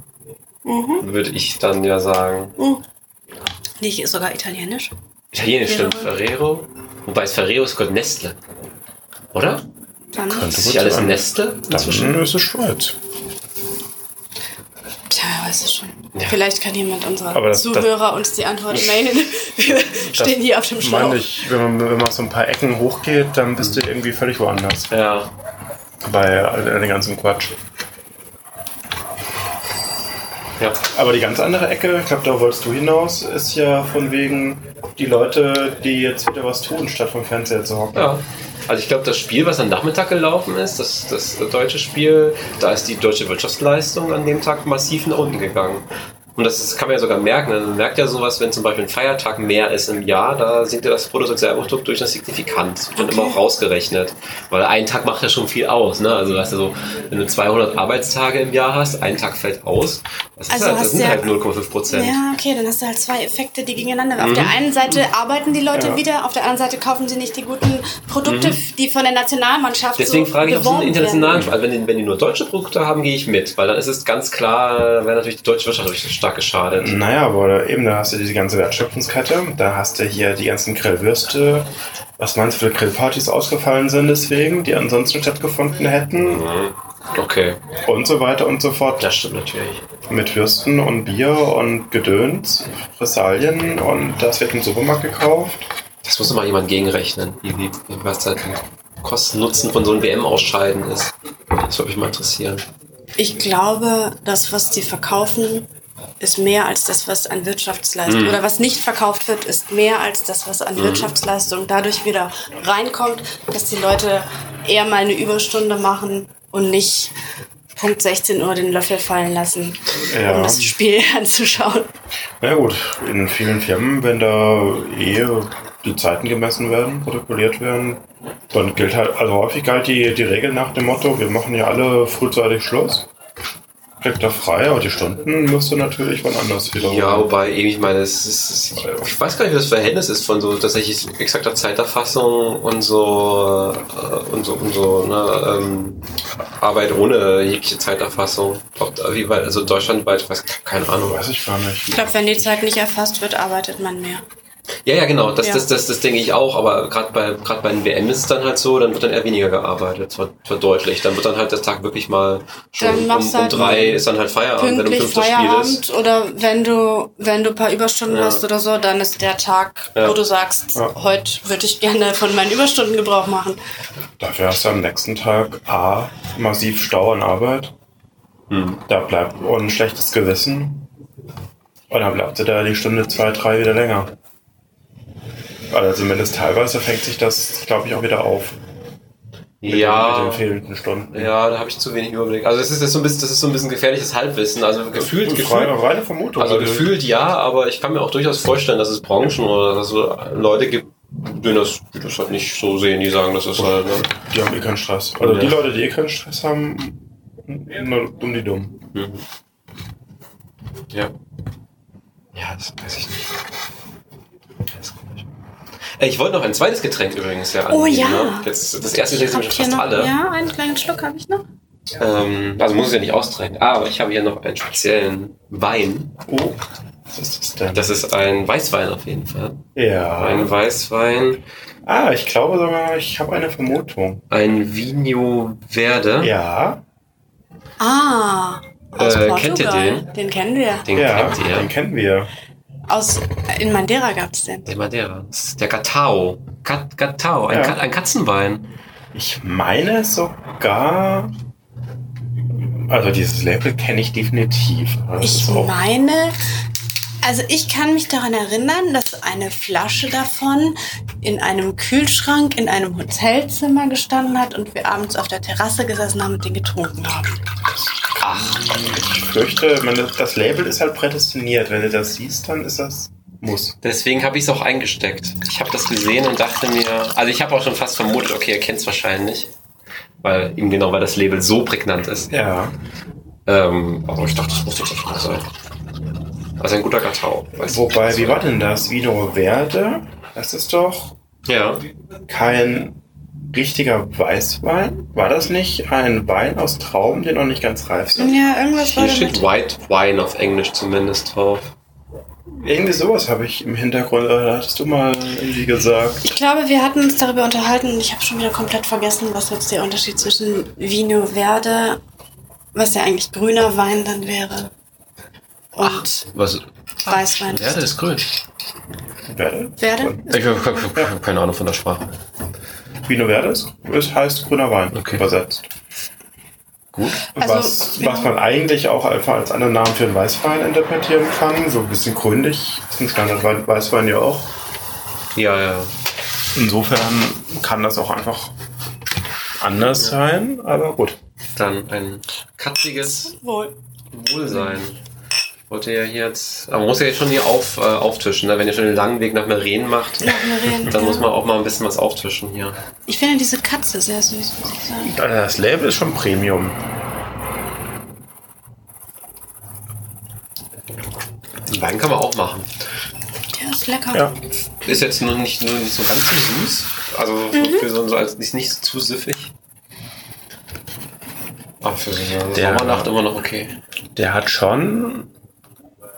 Mhm. Würde ich dann ja sagen. Nee, ist sogar italienisch. Italienisch stimmt, Ferrero. Ferrero. Wobei es Ferrero ist Gott Nestle. Oder? Dann, Könnte Ist nicht alles sein. Nestle inzwischen? Dann ist es Schweiz. tja, weiß es schon. Ja. Vielleicht kann jemand unserer Aber das- Zuhörer uns die Antwort mailen. (laughs) Wir stehen hier auf dem Schlauch. Meine ich, wenn man, wenn man so ein paar Ecken hochgeht, dann bist du irgendwie völlig woanders. Ja. Bei all dem ganzen Quatsch. Ja. Aber die ganz andere Ecke, ich glaube, da wolltest du hinaus, ist ja von wegen die Leute, die jetzt wieder was tun, statt vom Fernseher zu hocken. Ja. Also ich glaube, das Spiel, was am Nachmittag gelaufen ist, das, das deutsche Spiel, da ist die deutsche Wirtschaftsleistung an dem Tag massiv nach unten gegangen. Und das kann man ja sogar merken. Man merkt ja sowas, wenn zum Beispiel ein Feiertag mehr ist im Jahr, da sinkt ja das Bruttosozialprodukt durch das Signifikant. Wird Okay. immer auch rausgerechnet. Weil ein Tag macht ja schon viel aus. Ne? Also, weißt du, so, wenn du 200 Arbeitstage im Jahr hast, ein Tag fällt aus, das, ist Also halt, das sind ja- halt 0,5 Prozent. Ja, okay, dann hast du halt zwei Effekte, die gegeneinander. Auf der einen Seite arbeiten die Leute Ja. wieder, auf der anderen Seite kaufen sie nicht die guten Produkte, die von der Nationalmannschaft Deswegen so frage ich, ob sie internationalen, also wenn die, wenn die nur deutsche Produkte haben, gehe ich mit, weil dann ist es ganz klar, wäre natürlich die deutsche Wirtschaft richtig stark geschadet. Naja, aber eben, da hast du diese ganze Wertschöpfungskette, da hast du hier die ganzen Grillwürste, was meinst du, wie viele Grillpartys ausgefallen sind deswegen, die ansonsten stattgefunden hätten Mhm. Okay, und so weiter und so fort. das stimmt natürlich. Mit Würsten und Bier und Gedöns, Fressalien und das wird im Supermarkt gekauft. Das muss mal jemand gegenrechnen, was da die Kosten-Nutzen von so einem WM-Ausscheiden ist. Das würde mich mal interessieren. Ich glaube, das, was die verkaufen, ist mehr als das, was an Wirtschaftsleistung Mhm. oder was nicht verkauft wird, ist mehr als das, was an Wirtschaftsleistung dadurch wieder reinkommt, dass die Leute eher mal eine Überstunde machen und nicht Punkt 16 Uhr den Löffel fallen lassen, Ja. um das Spiel (laughs) anzuschauen. Na gut, in vielen Firmen, wenn da eh die Zeiten gemessen werden, protokolliert werden, dann gilt halt, also häufig galt die, die Regel nach dem Motto, wir machen ja alle frühzeitig Schluss. Kriegt er frei, aber die Stunden müsst ihr natürlich wann anders wieder. Ja, wobei, eben, ich meine, es ist, ich weiß gar nicht, wie das Verhältnis ist von so tatsächlich exakter Zeiterfassung und so, äh, und so, und so, ne, ähm, Arbeit ohne jegliche Zeiterfassung. Ob da, wie weit, also deutschlandweit, ich weiß, keine Ahnung. Weiß ich gar nicht. Ich glaube, wenn die Zeit nicht erfasst wird, arbeitet man mehr. Ja, ja, genau, das, Ja. das, das, das denke ich auch, aber gerade bei, gerade bei den WM ist es dann halt so, dann wird dann eher weniger gearbeitet, ver- verdeutlicht. Dann wird dann halt der Tag wirklich mal schon Dann um, machst du um halt drei ist dann halt Feierabend, wenn um Pünktlich fünf das Spiel ist. Feierabend oder wenn du, wenn du ein paar Überstunden Ja. hast oder so, dann ist der Tag, Ja. wo du sagst, Ja. heute würde ich gerne von meinen Überstunden Gebrauch machen. Dafür hast du am nächsten Tag A, massiv Stau an Arbeit. Hm. Da bleibt und ein schlechtes Gewissen. Und dann bleibt sie da die Stunde, zwei, drei wieder länger. Also zumindest teilweise fängt sich das, glaube ich, auch wieder auf. Mit den, Ja, mit den fehlenden Stunden. ja, da habe ich zu wenig Überblick. Also das ist, ist so ein bisschen, das ist so ein bisschen gefährliches Halbwissen. Also gefühlt, gefühlt, reine Vermutung. also gefühlt ja, aber ich kann mir auch durchaus vorstellen, dass es Branchen oder dass es Leute gibt, die das, die das halt nicht so sehen, die sagen, das ist halt, ne? Die haben eh keinen Stress. Also Ja. die Leute, die eh keinen Stress haben, nur dumm die dumm. Mhm. Ja. Ja, das weiß ich nicht. Ey, Ich wollte noch ein zweites Getränk übrigens ja Oh ja. Ne? Jetzt, das erste schon ihr fast noch, alle. Ja, einen kleinen Schluck habe ich noch. Ähm, also muss es ja nicht austrinken. Ah, aber ich habe hier noch einen speziellen Wein. Oh, was ist das denn? Das ist ein Weißwein auf jeden Fall. ja. Ein Weißwein, Ah, ich glaube sogar, ich habe eine Vermutung. ein Vino Verde. Ja, Ah, aus Äh, Portugal. kennt ihr den? Den kennen wir. Den ja, kennt ihr. den kennen wir. Aus, in Madeira gab's den. Der Madeira. Das ist der Gatao. Gat, Gatao, ein, Ja. Ka ein Katzenwein. Ich meine sogar. Also dieses Label kenne ich definitiv. Das Ich meine, also ich kann mich daran erinnern, dass eine Flasche davon in einem Kühlschrank in einem Hotelzimmer gestanden hat und wir abends auf der Terrasse gesessen haben und den getrunken haben. Ich fürchte, man, das Label ist halt prädestiniert. Wenn du das siehst, dann ist das muss. Deswegen habe ich es auch eingesteckt. Ich habe das gesehen und dachte mir, also ich habe auch schon fast vermutet, okay, er kennt es wahrscheinlich. Weil ihm genau, weil das Label so prägnant ist. Ja. Ähm, aber ich dachte, das muss jetzt schon sein. Also ein guter du? Wobei, wie war denn das? Vino Verde? Das ist doch Ja. kein richtiger Weißwein. War das nicht ein Wein aus Trauben, die noch nicht ganz reif sind? Ja, irgendwas war Hier steht damit. White Wine auf Englisch zumindest drauf. Irgendwie sowas habe ich im Hintergrund. äh, Da hattest du mal irgendwie gesagt. Ich glaube, wir hatten uns darüber unterhalten und ich habe schon wieder komplett vergessen, was jetzt der Unterschied zwischen Vino Verde, was ja eigentlich grüner Wein dann wäre, und Was? Weißwein. Ja, das ist grün. Verde? Verde? Ich habe hab keine Ahnung von der Sprache. Vino Verde ist, ist heißt grüner Wein Okay. übersetzt. Gut. Also, was, ja. was man eigentlich auch einfach als anderen Namen für einen Weißwein interpretieren kann. So ein bisschen grünlich ist ein Standard Weißwein ja auch. Ja, ja. Insofern kann das auch einfach anders sein, aber gut. Dann ein katziges Wohl. Wohlsein. Wollte ja hier jetzt, aber man muss ja jetzt schon hier auf, äh, auftischen, ne? wenn ihr schon den langen Weg nach Meren macht, Nach Meren, dann ja. muss man auch mal ein bisschen was auftischen hier. Ich finde diese Katze sehr süß, muss ich sagen. Das Label ist schon Premium. Den Wein kann man auch machen. Der ist lecker. Ja. Ist jetzt nur nicht, nur nicht so ganz so süß, also für so, so als ist nicht zu süffig. Aber für so eine Der- Sommernacht immer noch okay. Der hat schon,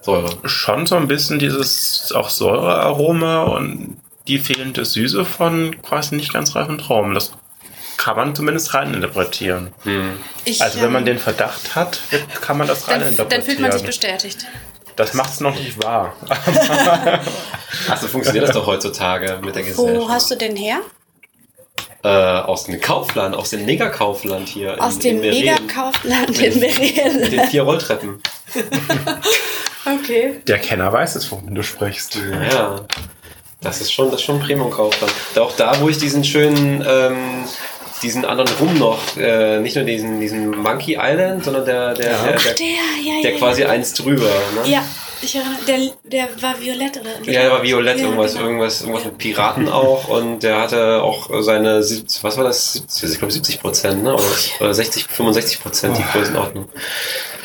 Säure. schon so ein bisschen dieses auch Säurearoma und die fehlende Süße von quasi nicht ganz reifen Trauben. Das kann man zumindest reininterpretieren. Hm. Ich, Also wenn man ähm, den Verdacht hat, kann man das dann, reininterpretieren. dann fühlt man sich bestätigt. das macht es noch nicht wahr. (laughs) Ach, so funktioniert das doch heutzutage mit der Wo Gesellschaft. hast du den her? Äh, aus dem Kaufland, aus dem Negerkaufland hier. Aus in, dem in Meren. Megakaufland in Mit den vier Rolltreppen. (laughs) Okay. Der Kenner weiß es, wovon du sprichst. Ja, das ist schon, das ist schon ein Premium-Kaufland. Auch da, wo ich diesen schönen, ähm, diesen anderen Rum noch, äh, nicht nur diesen, diesen Monkey Island, sondern der, der, Ja. der, der, Der, ja, der ja, quasi ja. eins drüber. Ne? Ja, ich erinnere, der, der war violett oder? Ja, der war violett, Ja, irgendwas, genau. irgendwas, irgendwas mit Piraten auch und der hatte auch seine, 70, was war das, 70, ich glaube 70 Prozent, ne? Oder, oder 60, 65 Prozent die Oh. Größenordnung.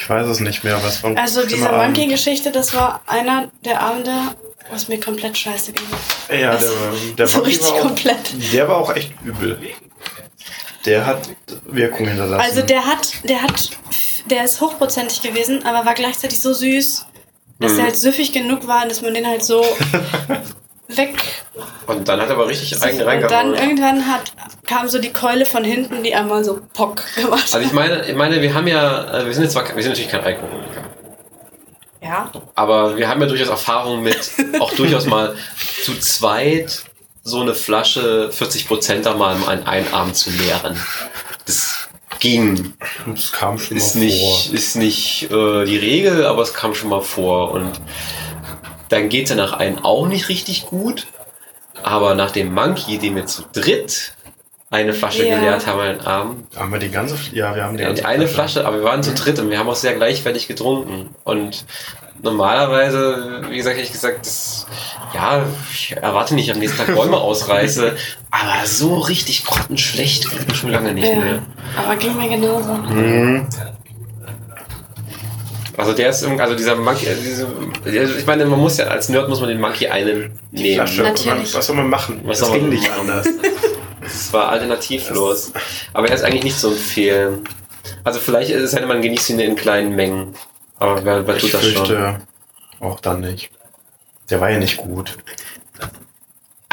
Ich weiß es nicht mehr, was von Also diese Monkey-Geschichte, das war einer der Abende, was mir komplett scheiße ging. Ja, der, der (laughs) so Monkey richtig war auch, komplett. Der war auch echt übel. Der hat Wirkung hinterlassen. Also der hat, der hat, der ist hochprozentig gewesen, aber war gleichzeitig so süß, dass Mhm. er halt süffig genug war, dass man den halt so (laughs) weg. Und dann hat er aber richtig eigen Und dann reingehauen. irgendwann hat, kam so die Keule von hinten, die einmal so pock gemacht Also hat. ich meine, ich meine, wir haben ja, äh, wir sind jetzt zwar, wir sind natürlich kein Alkoholiker, Ja. aber wir haben ja durchaus Erfahrung mit, auch durchaus mal zu zweit so eine Flasche 40 Prozent da mal an einen Abend zu leeren. Das ging. das kam schon Ist mal nicht, ist nicht äh, die Regel, aber es kam schon mal vor. Und dann geht es ja nach einem auch nicht richtig gut. Aber nach dem Monkey, den wir zu dritt eine Flasche Ja. geleert haben an einem Abend. Haben wir die ganze Ja, wir haben die Ja, ganze eine Flasche, aber wir waren zu dritt und wir haben auch sehr gleichwertig getrunken. Und normalerweise, wie gesagt, hätte ich gesagt, das, ja, ich erwarte nicht, am nächsten Tag Bäume (laughs) ausreiße, aber so richtig grottenschlecht schon lange nicht ja. mehr. Aber ging mir genauso. Mhm. Also der ist irgendwie, also dieser Monkey, äh, diese, also ich meine, man muss ja, als Nerd muss man den Monkey Island nehmen. Flasche. Natürlich. Was soll man machen? Was das soll ging man nicht machen? anders. (laughs) Das war alternativlos. Aber er ist eigentlich nicht zu empfehlen. Also vielleicht ist es halt, man genießt ihn in kleinen Mengen. Aber wer, wer Ich tut das schon? fürchte auch dann nicht. Der war ja nicht gut.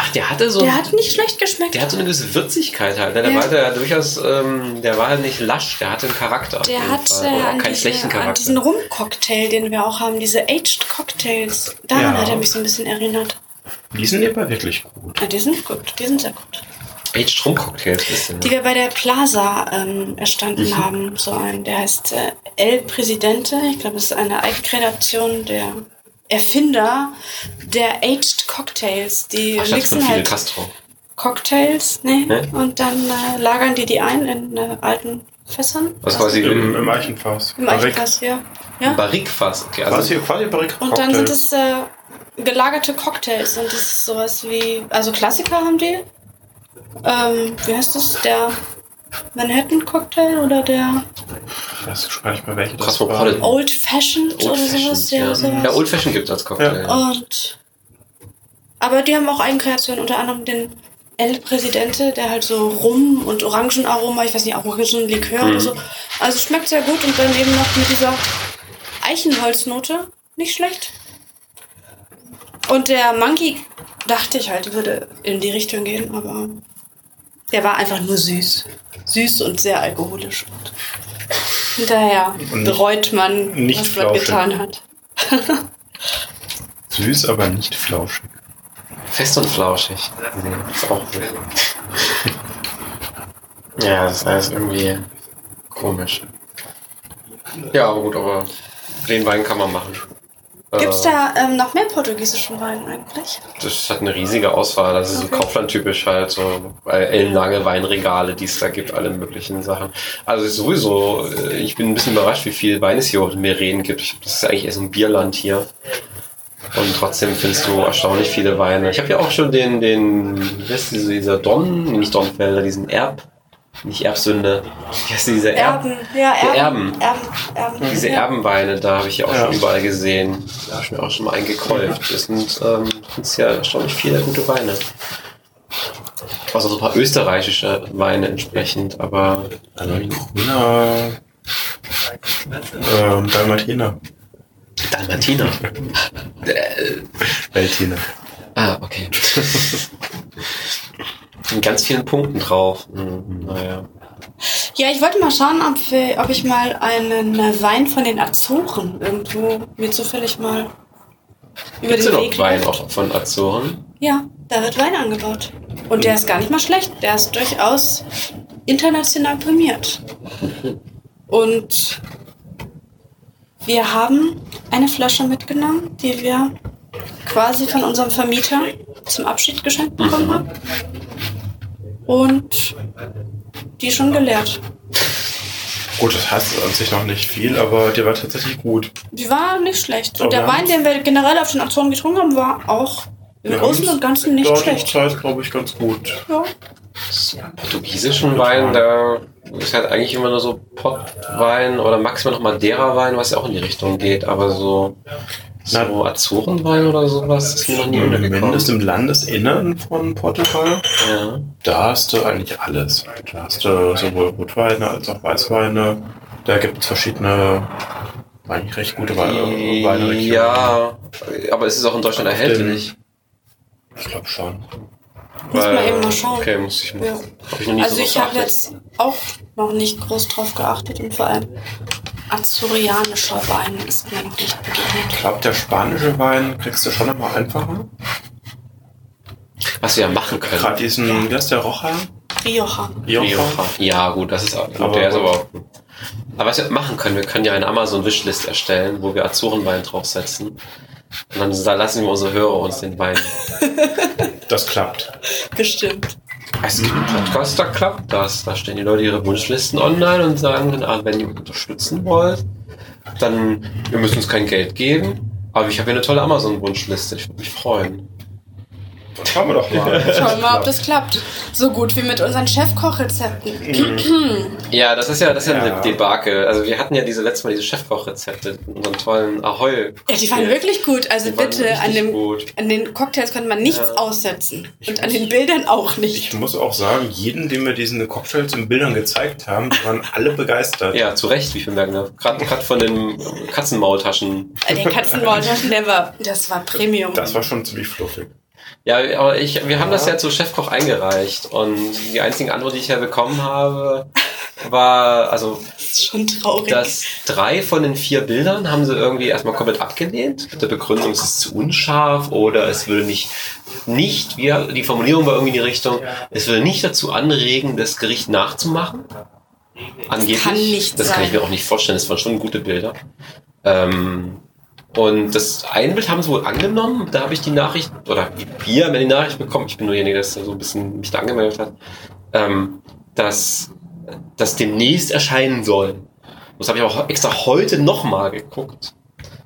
Ach, der hatte so. Der hat nicht schlecht geschmeckt. der hat so eine gewisse Würzigkeit halt. Ne? Der Ja. war der durchaus, ähm, der war halt nicht lasch, der hatte einen Charakter. Der hat Fall. äh, an, keinen diese, schlechten an Charakter. diesen Rum-Cocktail, den wir auch haben, diese Aged Cocktails. Daran Ja. hat er mich so ein bisschen erinnert. Die sind aber wirklich gut. Ja, die sind gut, die sind sehr gut. Aged Rum Cocktails, ist denn? Die wir bei der Plaza ähm, erstanden Mhm. haben. So ein, der heißt äh, El Presidente. Ich glaube, das ist eine Eigenkreation der Erfinder der Aged Cocktails. Die Ach, mixen halt Castro. Cocktails, ne? Ne? Und dann äh, lagern die die ein in äh, alten Fässern. Was quasi Im, im Eichenfass. Im Barrique. Eichenfass, ja. ja. Barrique-Fass. Okay, also Quasi, quasi Barrique Und dann sind Cocktails. es äh, gelagerte Cocktails und das ist sowas wie, also Klassiker haben die. Ähm, wie heißt das? Der Manhattan Cocktail oder der Ich weiß schon gar nicht mehr welche das Cosmopolitan. war. Old Fashioned Old oder sowas? Ja, ja. sowas. ja, Old Fashioned gibt es als Cocktail. Ja. Und aber die haben auch Eigenkreationen, unter anderem den El Presidente, der halt so Rum und Orangenaroma, ich weiß nicht, Orangenlikör Mhm. oder so. Also schmeckt sehr gut und dann eben noch mit dieser Eichenholznote. Nicht schlecht. Und der Monkey dachte ich halt, würde in die Richtung gehen, aber der war einfach nur süß. Süß und sehr alkoholisch. Und hinterher Und bereut man, nicht was man getan hat. (laughs) Süß, aber nicht flauschig. Fest und flauschig. Nee, ist auch gut. (laughs) Ja, das ist alles irgendwie komisch. Ja, aber gut, aber den Wein kann man machen. Gibt es Äh, da ähm, noch mehr portugiesischen Wein eigentlich? Das hat eine riesige Auswahl. Das ist so Okay. Kaufland-typisch halt, so ellenlange Weinregale, die es da gibt, alle möglichen Sachen. Also sowieso, äh, ich bin ein bisschen überrascht, wie viel Wein es hier auf den Meeren gibt. Das ist eigentlich eher so ein Bierland hier. Und trotzdem findest du erstaunlich viele Weine. Ich habe ja auch schon den, den, wie diese, dieser Don, nicht Donfelder, diesen Erb, nicht Erbsünde, wie heißt dieser Erb? Erben, ja, Erben. Erben. Erben, Erben. Diese ja. Erbenweine, da habe ich ja auch Ja. schon überall gesehen. Da habe ich mir auch schon mal eingekäuft. Das sind, ähm, das ja erstaunlich viele gute Weine. Also so ein paar österreichische Weine entsprechend, aber Also grüner ähm, Dalmatiner. Dalmatiner. (laughs) Veltiner. ah, okay. Mit ganz vielen Punkten drauf. Hm, naja. Ja, ich wollte mal schauen, ob, wir, ob ich mal einen Wein von den Azoren irgendwo mir zufällig mal über Gibt es den noch Weg Wein auch von Azoren? Ja, da wird Wein angebaut. Und der ist gar nicht mal schlecht. Der ist durchaus international prämiert. Und wir haben eine Flasche mitgenommen, die wir quasi von unserem Vermieter zum Abschied geschenkt bekommen haben. Und die schon geleert. Gut, das heißt an sich noch nicht viel, aber der war tatsächlich gut. Die war nicht schlecht. Und Aber der Wein, den wir generell auf den Azoren getrunken haben, war auch im Großen und Ganzen nicht schlecht. Zeit, glaube ich, ganz gut. Ja. portugiesischen Wein, da ist halt eigentlich immer nur so Pottwein oder maximal noch Madeira-Wein, was ja auch in die Richtung geht, aber so, so Azorenwein oder sowas ist mir noch nie untergekommen. Zumindest im Landesinnern von Portugal, Ja. da hast du eigentlich alles. Da hast du sowohl Rotweine als auch Weißweine. Da gibt es verschiedene, eigentlich recht gute Weine, Weinregionen. Ja, aber es ist auch in Deutschland Auf erhältlich. Ich glaube schon. Muss man eben mal schauen. Okay, muss ich mal. Ja. Hab ich Also so ich habe jetzt auch noch nicht groß drauf geachtet und vor allem azorianischer Wein ist mir noch nicht Ich begegnet. glaube, der spanische Wein kriegst du schon nochmal einfacher. Was wir ja machen können. Gerade diesen, wie heißt der Rocha? Rioja. Rioja. Ja, gut, das ist auch gut. Aber der ist aber auch gut. Aber was wir machen können, wir können ja eine Amazon-Wishlist erstellen, wo wir Azorenwein draufsetzen. Und dann da lassen wir unsere Hörer uns den Wein. Das klappt. Bestimmt. Es gibt einen Podcast, da klappt das. Da stellen die Leute ihre Wunschlisten online und sagen dann, ah, wenn ihr uns unterstützen wollt, dann, wir müssen uns kein Geld geben. Aber ich habe hier eine tolle Amazon-Wunschliste. Ich würde mich freuen. Schauen wir doch mal. Schauen wir mal, ob das klappt. So gut wie mit unseren Chefkochrezepten. Ja, das ist ja, das ist ja, Ja. eine Debakel. Also wir hatten ja diese letztes Mal diese Chefkochrezepte, unseren tollen Ahoi. Ja, die waren wirklich gut. Also Die bitte, an, dem, gut. an den Cocktails konnte man nichts Ja. aussetzen. Und an den Bildern auch nicht. Ich muss auch sagen, jeden, den wir diesen Cocktails in Bildern gezeigt haben, waren alle begeistert. Ja, zu Recht, wie ich bemerken darf. Gerade gerade von den Katzenmaultaschen. Den Katzenmaultaschen, der war, das war Premium. Das war schon ziemlich fluffig. Ja, aber ich, wir haben das ja zu Chefkoch eingereicht und die einzige Antwort, die ich ja bekommen habe, war, also, das dass drei von den vier Bildern haben sie irgendwie erstmal komplett abgelehnt. Mit der Begründung, es ist zu unscharf oder es würde nicht, nicht, wie, die Formulierung war irgendwie in die Richtung, es würde nicht dazu anregen, das Gericht nachzumachen. Angeblich. kann nicht das kann ich mir auch nicht vorstellen, das waren schon gute Bilder. Ähm, und das ein Bild haben sie wohl angenommen. Da habe ich die Nachricht, oder wir haben ja die Nachricht bekommen, ich bin nur derjenige, der so ein bisschen mich da angemeldet hat, ähm, dass das demnächst erscheinen soll. Das habe ich auch extra heute nochmal geguckt.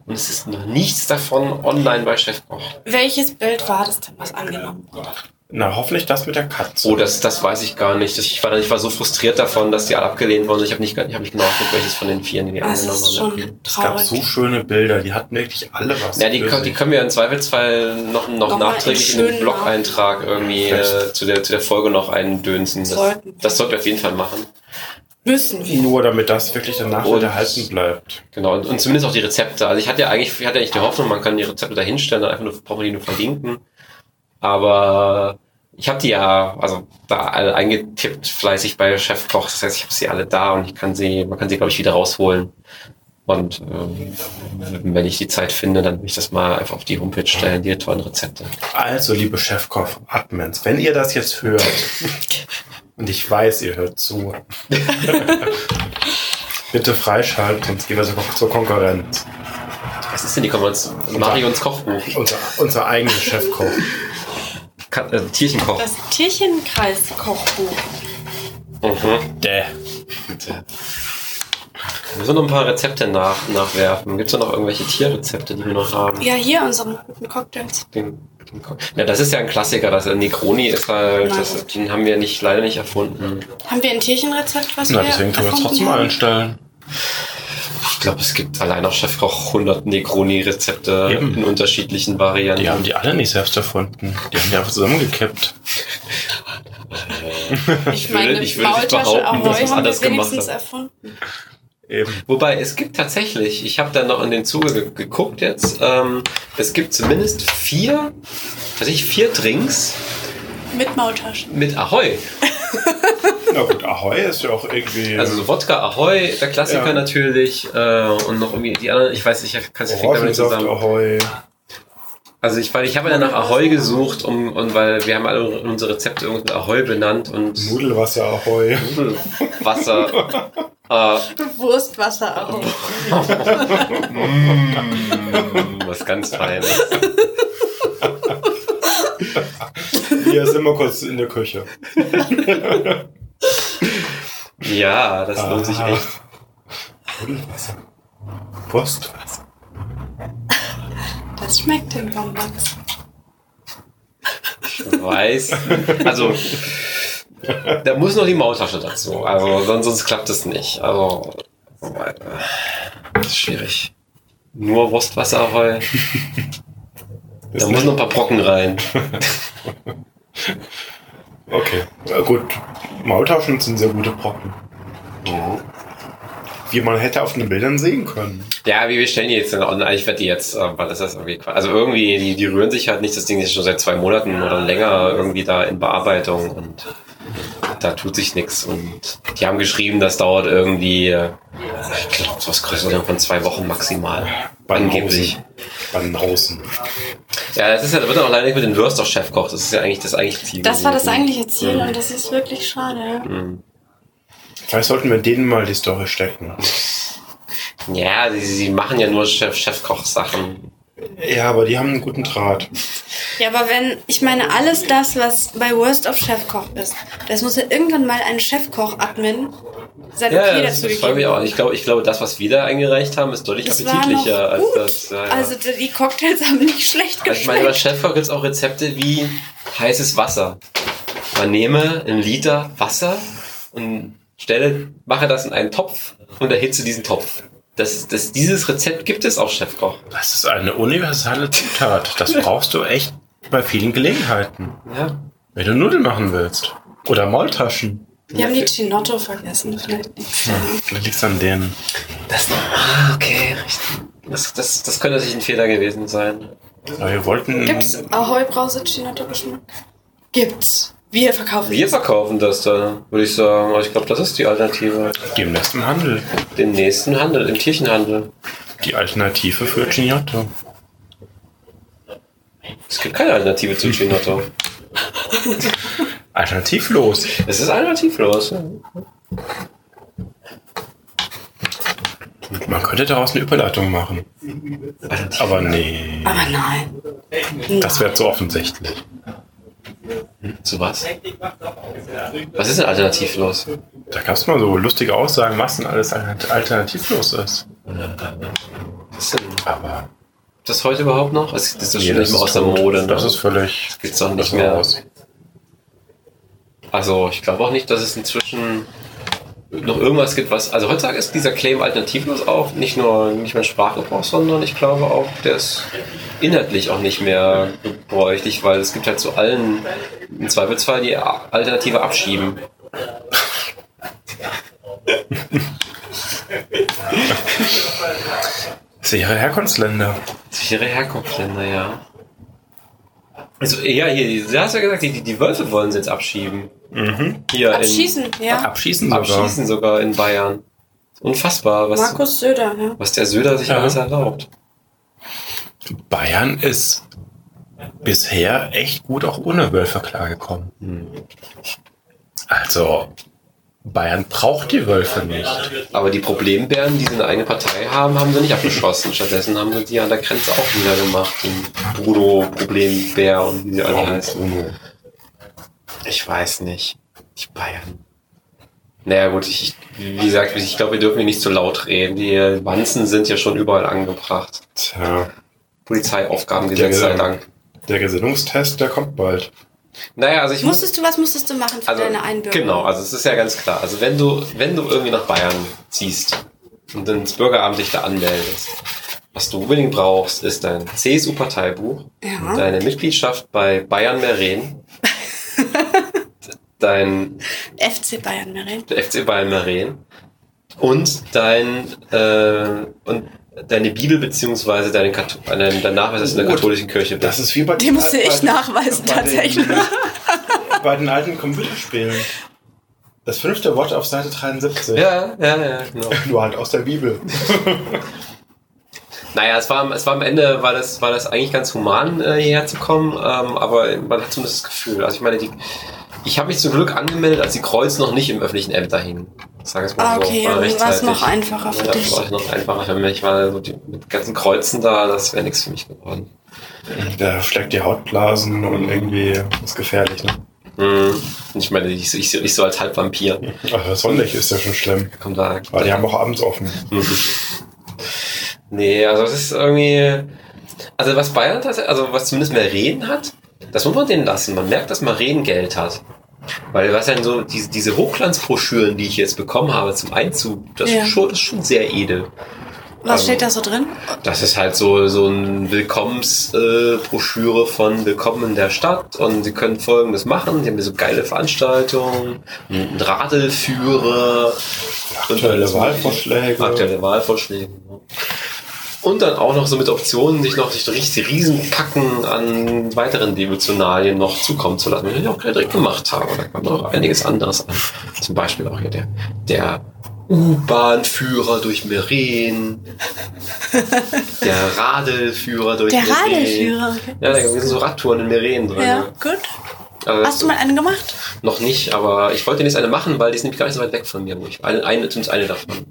Und es ist noch nichts davon online bei Chefkoch. Welches Bild war das denn, was angenommen wurde? Na, hoffentlich das mit der Katze. Oh, das, das weiß ich gar nicht. Ich war, ich war so frustriert davon, dass die alle abgelehnt wurden. Ich habe nicht, ich hab nicht genau geguckt, welches von den vier die Das angenommen haben. es gab so schöne Bilder, die hatten wirklich alle was. Ja, die, für können- die können wir im Zweifelsfall noch, noch, Noch nachträglich in den Blog-Eintrag irgendwie äh, zu, der, zu der Folge noch eindönsen. Das, Sollten. das sollten wir auf jeden Fall machen. Müssen wir. Nur damit das wirklich danach Und- erhalten bleibt. Genau, und, und zumindest auch die Rezepte. Also ich hatte ja eigentlich, ich hatte ja eigentlich die Hoffnung, man kann die Rezepte da hinstellen, dann einfach nur, braucht man die nur verlinken. Aber ich habe die ja, also da alle eingetippt, fleißig bei Chefkoch. Das heißt, ich habe sie alle da und ich kann sie, man kann sie, glaube ich, wieder rausholen. Und ähm, wenn ich die Zeit finde, dann will ich das mal einfach auf die Homepage stellen, die tollen Rezepte. Also, liebe Chefkoch-Admins, wenn ihr das jetzt hört, (laughs) und ich weiß, ihr hört zu, (laughs) bitte freischalten, sonst gehen wir zur, zur Konkurrenz. Was ist denn die Konkurrenz? Marions Kochbuch. Unser, unser eigenes Chefkoch. Ka äh, Tierchenkoch. Das Tierchenkreis-Kochbuch. Mhm. Däh. Wir müssen noch ein paar Rezepte nach, nachwerfen. Gibt es noch irgendwelche Tierrezepte, die wir noch haben? Ja, hier unsere guten Cocktails. Den, den Ko- ja, das ist ja ein Klassiker. Das Negroni ist halt, Na das, den haben wir nicht, leider nicht erfunden. Haben wir ein Tierchenrezept, was Na, wir deswegen können wir es trotzdem haben? einstellen. Ich glaube, es gibt allein auf Chefkoch 100 Negroni-Rezepte in unterschiedlichen Varianten. Die haben die alle nicht selbst erfunden. Die haben die einfach zusammengekippt. (laughs) Ich meine, ich würde nicht behaupten, dass haben anders gemacht erfunden. Eben. Wobei, es gibt tatsächlich, ich habe da noch in den Zuge ge geguckt jetzt, ähm, es gibt zumindest vier, weiß ich, vier Drinks Mit Maultaschen. mit Ahoi. (laughs) Na gut, Ahoi ist ja auch irgendwie. Also so Wodka Ahoi, der Klassiker Ja. natürlich, äh, und noch irgendwie die anderen, ich weiß nicht, ich kann es nicht damit zusammen. Ahoi. Also ich, weil ich habe ja nach Ahoi gesucht, um, und weil wir haben alle unsere Rezepte irgendwie mit Ahoi benannt und Nudelwasser Ahoi. Wasser. äh, (laughs) Wurstwasser Ahoi. mm, was ganz Feines. Hier sind wir kurz in der Küche. (laughs) Ja, das lohnt sich Ah. echt. Nudelwasser. Wurstwasser. Das schmeckt den Bonbons. Ich weiß. Also, da muss noch die Maultasche dazu. Also, sonst, sonst klappt es nicht. Also, äh, das ist schwierig. Nur Wurstwasser Ahoi. (laughs) Da muss noch ein paar Brocken rein. (laughs) Okay, ja, gut. Maultaschen sind sehr gute Brocken. Wie man hätte auf den Bildern sehen können. Ja, wie wir stellen die jetzt denn online? Ich werde die jetzt, äh, weil das ist irgendwie. Also irgendwie, die, die rühren sich halt nicht. Das Ding ist schon seit zwei Monaten oder länger irgendwie da in Bearbeitung und da tut sich nichts. Und die haben geschrieben, das dauert irgendwie, äh, ich glaube, was größer von zwei Wochen maximal. Angeblich. Banausen. Ja, das ist ja, da wird auch leider nicht mit den Würst auf Chef kocht. Das ist ja eigentlich das eigentliche Ziel. Das war das gewesen. eigentliche Ziel und das ist wirklich schade. Mhm. Vielleicht sollten wir denen mal die Story stecken. Ja, sie, sie machen ja nur Chef, Chefkoch-Sachen. Ja, aber die haben einen guten Draht. Ja, aber wenn, ich meine, alles das, was bei Worst of Chefkoch ist, das muss ja irgendwann mal ein Chefkoch-Admin sein Ja, Okay ja, das, dazu das freut mich auch. Ich glaube, ich glaube, das, was wir da eingereicht haben, ist deutlich Das appetitlicher als das. Ja, ja. Also die Cocktails (laughs) haben nicht schlecht Also ich meine, bei geschmeckt. Chefkoch gibt es auch Rezepte wie heißes Wasser. Man nehme einen Liter Wasser und stelle, mache das in einen Topf und erhitze diesen Topf. Das, das, dieses Rezept gibt es auf Chefkoch. Das ist eine universelle Zutat. Das brauchst du echt bei vielen Gelegenheiten. Ja. Wenn du Nudeln machen willst. Oder Maultaschen. Wir haben die Chinotto vergessen. Vielleicht daran. Vielleicht liegt es an denen. Das, ah, okay, richtig. Das, das, das könnte natürlich ein Fehler gewesen sein. Aber wir wollten. Gibt's Ahoi Brause Chinotto Geschmack? Gibt's. Wir verkaufen Wir es. verkaufen das da, würde ich sagen. Aber ich glaube, das ist die Alternative. Demnächst im Handel. Den nächsten Handel, im Kirchenhandel. Die Alternative für Chinotto. Es gibt keine Alternative zu Chinotto. (laughs) Alternativlos. Es ist alternativlos. Man könnte daraus eine Überleitung machen. Aber nee. Aber nein. Das wäre zu offensichtlich. Zu was? Was ist denn alternativlos? Da gab es mal so lustige Aussagen, was denn alles alternat- alternativlos ist. Was ist denn Aber das heute überhaupt noch? Das das ist doch nee, schon nicht mehr aus der. Mode. Ne? Das ist völlig. gibt's doch nicht das mehr. raus. Also ich glaube auch nicht, dass es inzwischen noch irgendwas gibt, was. Also heutzutage ist dieser Claim alternativlos auch nicht nur nicht mehr Sprachgebrauch, sondern ich glaube auch, der ist inhaltlich auch nicht mehr gebräuchlich, weil es gibt halt zu allen im Zweifelsfall die Alternative abschieben. Sichere Herkunftsländer. Sichere Herkunftsländer, ja. Also, ja, hier, du hast ja gesagt, die, die, Wölfe wollen sie jetzt abschieben. Hier Abschießen, ja. Abschießen in, sogar. abschießen sogar in Bayern. Unfassbar, was, Markus Söder, ja. was der Söder sich Ja. alles erlaubt. Bayern ist bisher echt gut auch ohne Wölfe klargekommen. Also, Bayern braucht die Wölfe nicht. Aber die Problembären, die sie eine eigene Partei haben, haben sie nicht abgeschossen. Stattdessen haben sie die an der Grenze auch niedergemacht. Den Bruno Problembär und wie sie alle heißen. Ich weiß nicht. Die Bayern. Naja gut, ich, wie gesagt, ich glaube, wir dürfen hier nicht zu laut reden. Die Wanzen sind ja schon überall angebracht. Tja, Polizeiaufgabengesetz sei. Dank. der Gesinnungstest, der kommt bald. Naja, also ich muss... Musstest du, was musstest du machen für Also, deine Einbürgerung? genau, also es ist ja ganz klar. Also wenn du, wenn du irgendwie nach Bayern ziehst und ins Bürgeramt dich da anmeldest, was du unbedingt brauchst, ist dein CSU-Parteibuch, Ja. deine Mitgliedschaft bei Bayern Meren, (laughs) dein FC Bayern Meren. FC Bayern Meren und dein äh, und deine Bibel beziehungsweise deinen Kath dein, dein Nachweis, dass du in der katholischen Kirche bist. Das ist wie bei Den musste ich bei- nachweisen, bei tatsächlich. Den, (laughs) bei den alten Computerspielen. Das fünfte Wort auf Seite 73. ja, ja, ja, genau. (laughs) Nur halt aus der Bibel. (laughs) Naja, es war, es war am Ende, war das, war das eigentlich ganz human, äh, hierher zu kommen, ähm, aber man hat zumindest das Gefühl. Also ich meine, die, ich habe mich zum Glück angemeldet, als die Kreuz noch nicht im öffentlichen Ämter hingen. Sag es mal Ah, so. okay, war es rechtzeitig. noch einfacher für ja, dich. war noch einfacher für mich, weil so die, mit ganzen Kreuzen da, das wäre nichts für mich geworden. Der schlägt die Hautblasen und irgendwie ist gefährlich, ne? Hm. Ich meine, ich, ich, ich so als Halbvampir. Ach, das Sonnenlicht ist ja schon schlimm. Kommt da. Weil die haben auch abends offen. Nee, also es ist irgendwie. Also was Bayern tatsächlich, also was zumindest Meren hat, das muss man denen lassen. Man merkt, dass Meren Geld hat. Weil was denn so, diese, diese Hochglanzbroschüren, die ich jetzt bekommen habe zum Einzug, das, Ja. ist, schon, das ist schon sehr edel. Was Ähm, steht da so drin? Das ist halt so, so ein Willkommensbroschüre äh, Broschüre von Willkommen in der Stadt und sie können folgendes machen. Die haben so geile Veranstaltungen, einen Radelführer, Aktuelle Wahlvorschläge. Aktuelle Wahlvorschläge. Und dann auch noch so mit Optionen, sich noch sich richtig Riesenpacken an weiteren Devotionalien noch zukommen zu lassen, die ich auch direkt gemacht habe. Da kommt noch einiges anderes an. Zum Beispiel auch hier der, der U-Bahn-Führer durch Meren, der Radelführer durch Der Meren. Radelführer. okay. Ja, da sind so Radtouren in Meren drin. Ja, gut. Also das Hast du mal einen gemacht? noch nicht, aber ich wollte jetzt eine machen, weil die ist nämlich gar nicht so weit weg von mir. Wo ich, eine, eine, zumindest eine davon.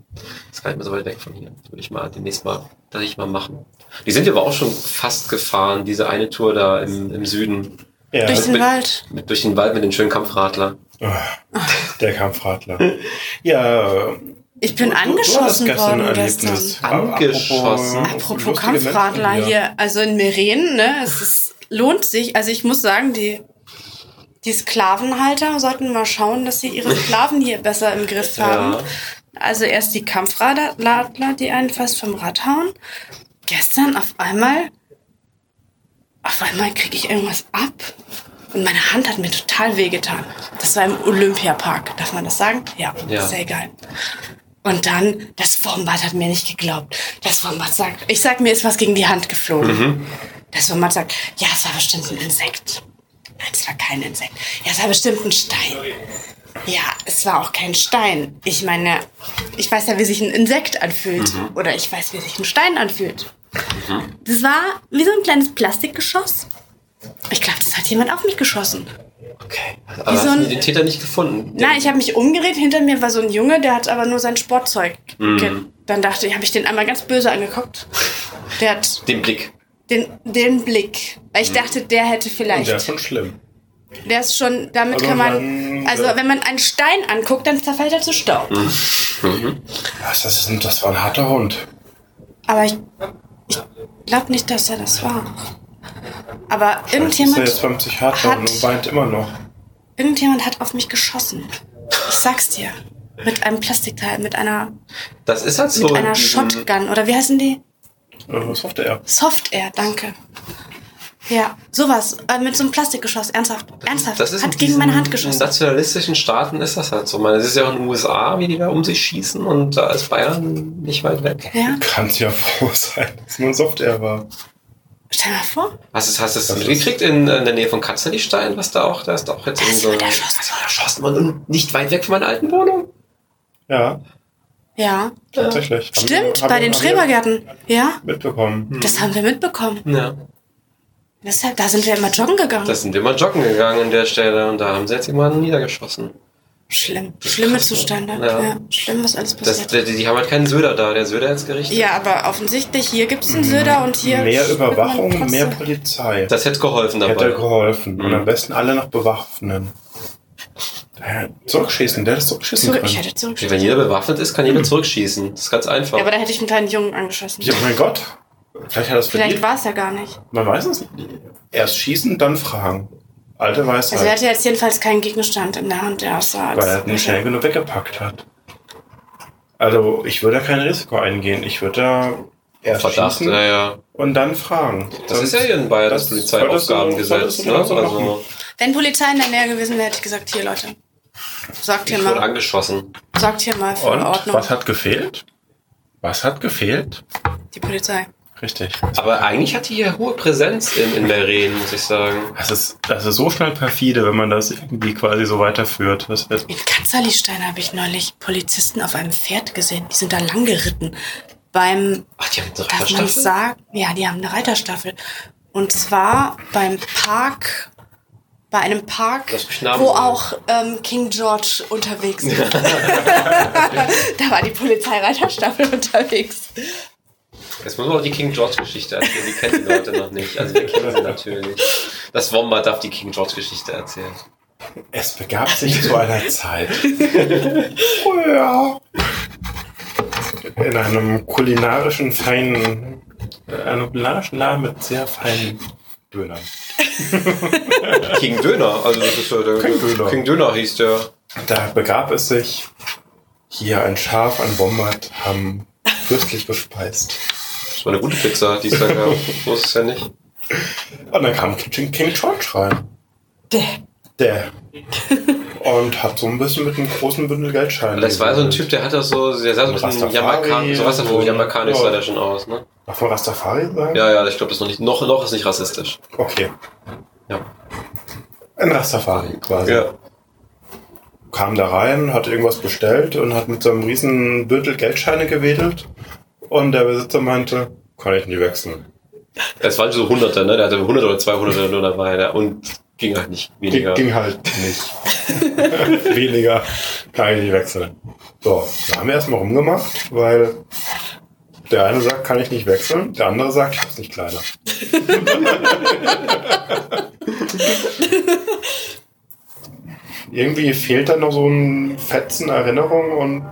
Ist gar nicht mehr so weit weg von hier. Das würde ich mal demnächst mal, dass ich mal machen. Die sind aber auch schon fast gefahren, diese eine Tour da im, im Süden. Ja, Durch den mit- Wald. Mit, durch den Wald mit den schönen Kampfradler. Der Kampfradler. Ja, Ich bin Du- du angeschossen gestern worden gestern. Erlebnis. Angeschossen? Apropos, Apropos Kampfradler hier, also in Meren, ne, es ist, lohnt sich. Also ich muss sagen, die, die Sklavenhalter sollten mal schauen, dass sie ihre Sklaven hier besser im Griff haben. Ja. Also erst die Kampfradler, die einen fast vom Rad hauen. Gestern auf einmal, auf einmal kriege ich irgendwas ab. Und meine Hand hat mir total wehgetan. Das war im Olympiapark. Darf man das sagen? Ja, Ja. sehr geil. Und dann, das Wombat hat mir nicht geglaubt. Das Wombat sagt, ich sag, mir ist was gegen die Hand geflogen. Das Wombat sagt, ja, es war bestimmt ein Insekt. Nein, es war kein Insekt. Ja, es war bestimmt ein Stein. Ja, es war auch kein Stein. Ich meine, ich weiß ja, wie sich ein Insekt anfühlt. Oder ich weiß, wie sich ein Stein anfühlt. Das war wie so ein kleines Plastikgeschoss. Ich glaube, das hat jemand auf mich geschossen. Okay. Aber so hast ein- du den Täter nicht gefunden? Nein, ich habe mich umgedreht. Hinter mir war so ein Junge, der hat aber nur sein Sportzeug. ge- Dann dachte ich, habe ich den einmal ganz böse angeguckt. Der hat Den Blick. Den, den Blick. Weil ich dachte, der hätte Und vielleicht. der ist schon schlimm. Der ist schon, damit Also kann man. dann- Also, wenn man einen Stein anguckt, dann zerfällt er zu Staub. Was, das, ist, ein- das war ein harter Hund. Aber ich, ich glaube nicht, dass er das war. Aber Jetzt ist er irgendjemand, jetzt beim Psychiater hat- und weint immer noch. irgendjemand hat auf mich geschossen. Ich sag's dir. Mit einem Plastikteil, mit einer, Das ist halt so. mit in einer Shotgun. Oder wie heißen die? Äh, Was hofft er? Soft Air, danke. Ja, sowas. Äh, mit so einem Plastikgeschoss. Ernsthaft. Ernsthaft. Das ist in hat gegen meine Hand geschossen. nationalistischen Staaten ist das halt so. Man, es ist ja auch in den USA, wie die da um sich schießen und da ist Bayern nicht weit weg. Ja, Kann's ja (laughs) froh sein, dass nur Software war. stell dir mal vor. Hast du hast du es Das ist- mitgekriegt in, in der Nähe von Katzerlistein, was da auch, da ist auch jetzt Da in ist so. erschossen Da erschossen worden und nicht weit weg von meiner alten Wohnung. Ja, Ja. tatsächlich. Haben Stimmt, wir- haben bei den Schrebergärten. Ja, Mitbekommen. das haben wir mitbekommen. Ja. Deshalb, da sind wir immer joggen gegangen. Da sind wir mal joggen gegangen an der Stelle und da haben sie jetzt jemanden niedergeschossen. Schlimm. Schlimme? Zustände. Ja. Ja. Schlimm, was alles Das, passiert. die, die haben halt keinen Söder da, der Söder jetzt gerichtet. ja, aber offensichtlich, hier gibt's einen Söder und hier. Mehr Überwachung, mehr Polizei. Das hätte geholfen dabei. Hätte geholfen. Und Mhm. am besten alle noch bewaffnen. Zurückschießen, der ist zurückschießen Zurück, ich hätte zurück. Wenn jeder bewaffnet ist, kann jeder zurückschießen. Das ist ganz einfach. Ja, aber da hätte ich einen kleinen Jungen angeschossen. Ja, mein Gott. Vielleicht hat er es Vielleicht war es ja gar nicht. Man weiß es nicht. Erst schießen, dann fragen. Alte Weisheit. Also er hatte jetzt jedenfalls keinen Gegenstand in der Hand, der aussah weil er nicht schnell genug weggepackt hat. Also ich würde da kein Risiko eingehen. Ich würde da erst Verdacht, schießen ja, ja. und dann fragen. Das Sonst- ist ja hier in Bayern das, das Ne? Also. Wenn Polizei in der Nähe gewesen wäre, hätte ich gesagt, hier Leute. Sagt hier ich wurde mal, angeschossen. sagt hier mal für Und Ordnung. was hat gefehlt? Was hat gefehlt? Die Polizei. Richtig. Aber eigentlich hat die hier hohe Präsenz in, in Meren, muss ich sagen. Das ist, das ist so schnell perfide, wenn man das irgendwie quasi so weiterführt. Das wird In Katzerlistein habe ich neulich Polizisten auf einem Pferd gesehen. Die sind da lang geritten. Beim, Ach, die haben eine darf man Reiterstaffel? sagen, ja, die haben eine Reiterstaffel. Und zwar beim Park, bei einem Park, wo auch ähm, King George unterwegs ist. (laughs) da war die Polizeireiterstaffel unterwegs. Jetzt muss man auch die King George Geschichte erzählen. Die kennen die Leute noch nicht. Also wir kennen sie natürlich. Das Wombat darf die King George Geschichte erzählen. Es begab sich zu einer Zeit. Früher. In einem kulinarischen feinen, äh, einem kulinarischen Laden mit sehr feinen Dönern. (laughs) King Döner, also das ist ja der King Döner. King Döner hieß der. Da begab es sich, hier ein Schaf, ein Wombat haben fürstlich bespeist. Das war eine gute Pizza, die es da gab. So ist es ja nicht. Und dann kam King, King George rein. Der. Der. Und hat so ein bisschen mit einem großen Bündel Geldscheine. Das war so ein Typ, der hatte so, der sah so ein bisschen Jamakan, so was davon, so- Jamakanisch ja. sah der schon aus, ne? Darf man Rastafari sagen? Ja, ja, ich glaube, das ist noch nicht, noch, noch ist nicht rassistisch. Okay. Ja. Ein Rastafari quasi. Ja. Kam da rein, hat irgendwas bestellt und hat mit so einem riesen Bündel Geldscheine gewedelt. Und der Besitzer meinte, kann ich nicht wechseln. Es waren so Hunderte, ne? Der hatte 100 oder 200 nur dabei, ne? Und ging halt nicht weniger. Ging, ging halt nicht. (laughs) Weniger kann ich nicht wechseln. So, da haben wir erstmal rumgemacht, weil der eine sagt, kann ich nicht wechseln, der andere sagt, ich hab's nicht kleiner. (laughs) irgendwie fehlt da noch so ein Fetzen Erinnerung und